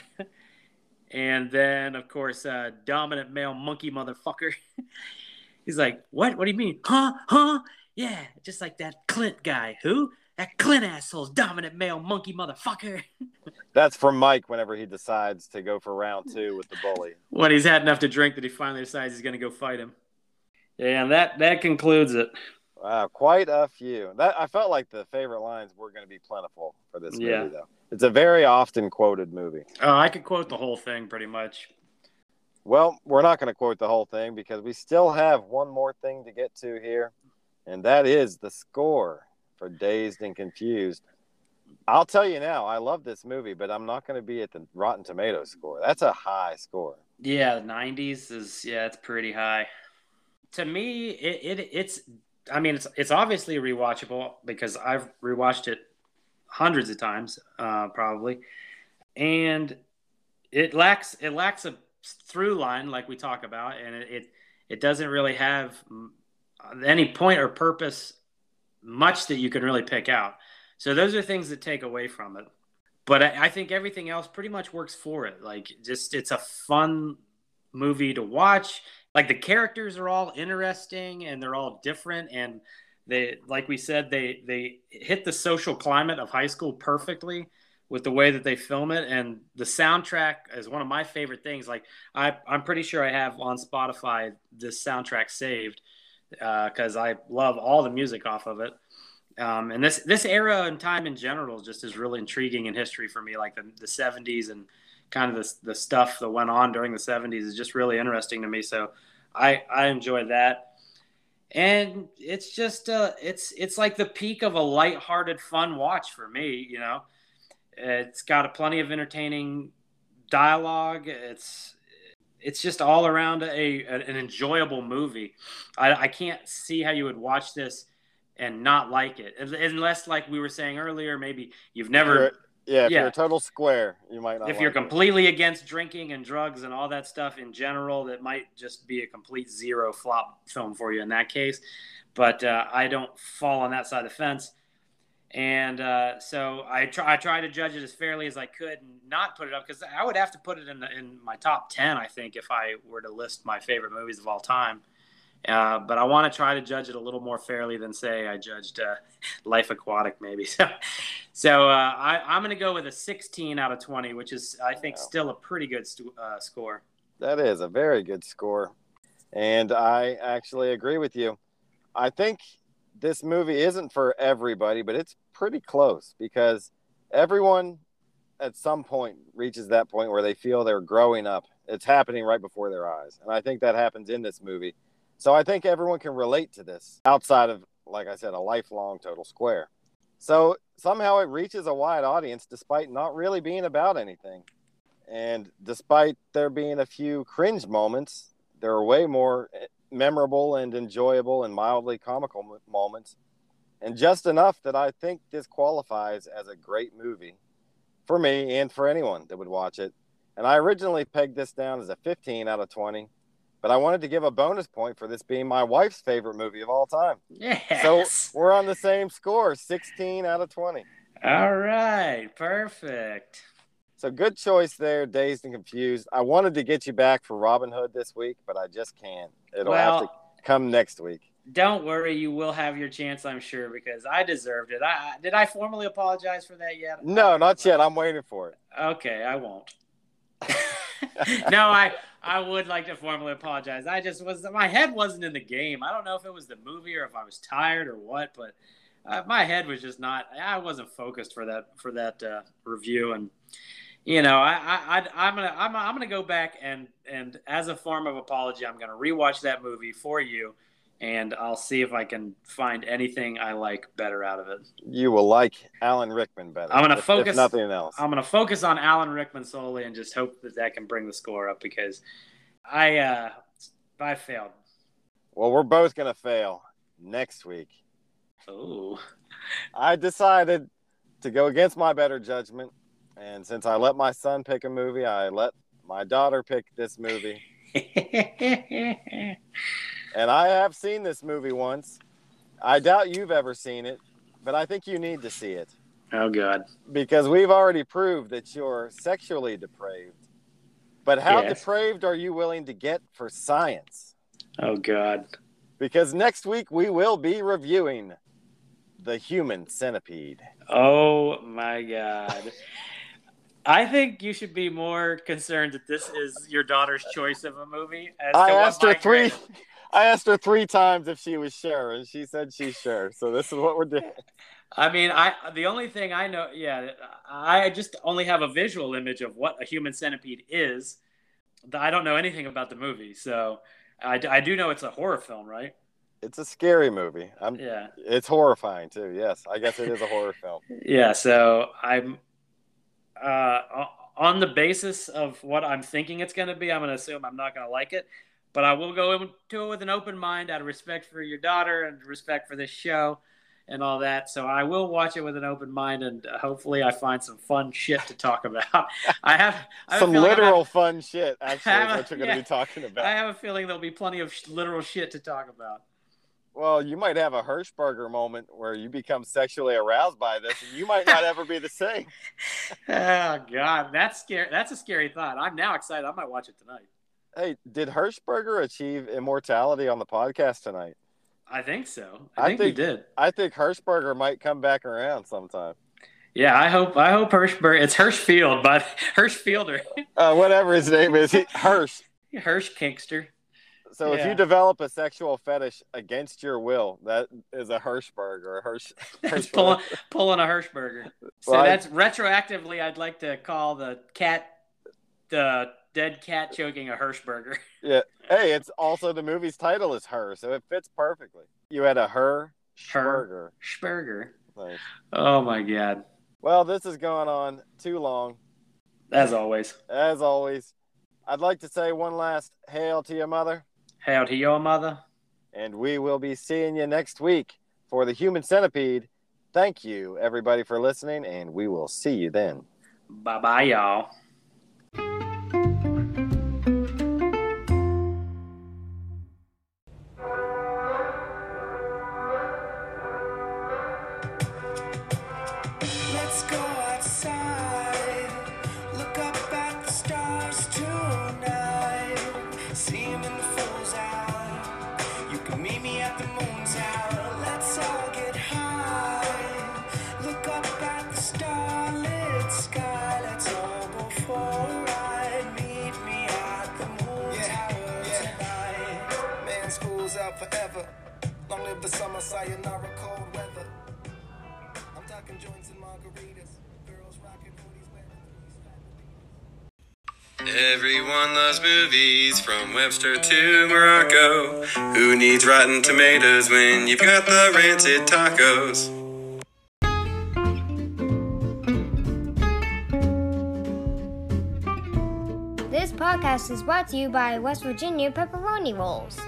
and then, of course, uh, dominant male monkey motherfucker. He's like, "What? What do you mean? Huh? Huh? Yeah, just like that Clint guy. Who? That Clint asshole's dominant male monkey motherfucker." That's from Mike whenever he decides to go for round two with the bully. When he's had enough to drink that he finally decides he's going to go fight him. Yeah, and that that concludes it. Wow, quite a few. That I felt like the favorite lines were going to be plentiful for this movie, yeah. though. It's a very often quoted movie. Oh, I could quote the whole thing pretty much. Well, we're not going to quote the whole thing because we still have one more thing to get to here, and that is the score for Dazed and Confused. I'll tell you now, I love this movie, but I'm not going to be at the Rotten Tomatoes score. That's a high score. Yeah, the 90s is yeah, it's pretty high. To me, it, it it's I mean, it's it's obviously rewatchable because I've rewatched it hundreds of times, uh, probably, and it lacks it lacks a through line like we talk about, and it it, it doesn't really have any point or purpose much that you can really pick out. So those are things that take away from it. But I, I think everything else pretty much works for it. Like just it's a fun movie to watch like the characters are all interesting and they're all different and they like we said they they hit the social climate of high school perfectly with the way that they film it and the soundtrack is one of my favorite things like I, i'm pretty sure i have on spotify this soundtrack saved because uh, i love all the music off of it um, and this this era and time in general just is really intriguing in history for me like the, the 70s and kind of the, the stuff that went on during the 70s is just really interesting to me. So I, I enjoy that. And it's just uh, it's it's like the peak of a light-hearted, fun watch for me. You know, it's got a plenty of entertaining dialogue. It's it's just all around a, an enjoyable movie. I, I can't see how you would watch this and not like it, unless, like we were saying earlier, maybe you've never yeah, if yeah. you're a total square, you might not. If like you're completely it. against drinking and drugs and all that stuff in general, that might just be a complete zero flop film for you in that case. But uh, I don't fall on that side of the fence, and uh, so I try I try to judge it as fairly as I could and not put it up because I would have to put it in the, in my top ten. I think if I were to list my favorite movies of all time. Uh, but I want to try to judge it a little more fairly than say I judged uh, Life Aquatic, maybe. So, so uh, I, am going to go with a 16 out of 20, which is I think wow. still a pretty good uh, score. That is a very good score, and I actually agree with you. I think this movie isn't for everybody, but it's pretty close because everyone at some point reaches that point where they feel they're growing up. It's happening right before their eyes, and I think that happens in this movie so I think everyone can relate to this outside of, like I said, a lifelong total square. So somehow it reaches a wide audience despite not really being about anything. And despite there being a few cringe moments, there are way more eh, memorable and enjoyable and mildly comical moments. And just enough that I think this qualifies as a great movie for me and for anyone that would watch it. And I originally pegged this down as a 15 out of 20 but I wanted to give a bonus point for this being my wife's favorite movie of all time. Yes. So we're on the same score, 16 out of 20. All right, perfect. So good choice there, Dazed and Confused. I wanted to get you back for Robin Hood this week, but I just can't. It'll well, have to come next week. Don't worry, you will have your chance, I'm sure, because I deserved it. I did I formally apologize for that yet? No, not yet. I'm waiting for it. Okay, I won't. no, I I would like to formally apologize. I just was my head wasn't in the game. I don't know if it was the movie or if I was tired or what, but uh, my head was just not. I wasn't focused for that for that uh, review, and you know, I, I, I am gonna I'm, I'm gonna go back and and as a form of apology, I'm gonna rewatch that movie for you, and I'll see if I can find anything I like better out of it. You will like Alan Rickman better. I'm gonna if- focus if nothing else. I'm gonna focus on Alan Rickman solely and just hope that that can bring the score up because I uh I failed. well, we're both gonna fail next week. Oh, I decided to go against my better judgment, and since I let my son pick a movie, I let my daughter pick this movie. And I have seen this movie once. I doubt you've ever seen it, but I think you need to see it oh God. because we've already proved that you're sexually depraved. But how Yes. depraved are you willing to get for science? Oh God. Because next week we will be reviewing the human centipede. Oh my God. I think you should be more concerned that this is your daughter's choice of a movie. As I asked her mine three. Rated. I asked her three times if she was sure, and she said she's sure. So this is what we're doing. I mean, I the only thing I know, yeah, I just only have a visual image of what a human centipede is. I don't know anything about the movie, so I, I do know it's a horror film, right? It's a scary movie. I'm. Yeah, It's horrifying too. Yes, I guess it is a horror film. yeah. So I'm uh, on the basis of what I'm thinking it's going to be. I'm going to assume I'm not going to like it, but I will go into it with an open mind out of respect for your daughter and respect for this show and all that. So I will watch it with an open mind, and uh, hopefully I find some fun shit to talk about. I have I have Some literal fun shit. Actually, a- what you're going to be talking about. I have a feeling there'll be plenty of sh- literal shit to talk about. Well, you might have a Hirschberger moment where you become sexually aroused by this, and you might not ever be the same. Oh God, that's scary. That's a scary thought. I'm now excited. I might watch it tonight. Hey, did Hirschberger achieve immortality on the podcast tonight? I think so. I, I think, think- he did. I think Hirschberger might come back around sometime. Yeah, I hope. I hope Hirschberg. It's Hirschfield, but Hirschfielder, Uh, whatever his name is, he, Hirsch. Hirsch Kinkster. So if you develop a sexual fetish against your will, that is a Hirschberger. A Hirsch. That's pulling pulling a Hirschberger. So Well, I- that's retroactively. I'd like to call the cat, the dead cat choking a Hirschberger. Yeah. Hey, it's also the movie's title is Her, so it fits perfectly. You had a Her Her. Schberger. Schberger. Nice. Oh my God. Well, this is going on too long. As always. As always, I'd like to say one last hail to your mother, Hail to your mother. and we will be seeing you next week for the Human Centipede. Thank you, everybody, for listening, and we will see you then. Bye bye, y'all. Summer, sayonara, cold weather. I'm talking joints and margaritas. Girls rocking hoodies, wearing threes, fat booties. Everyone loves movies from Webster to Morocco. Who needs rotten tomatoes when you've got the rancid tacos? This podcast is brought to you by West Virginia Pepperoni Rolls.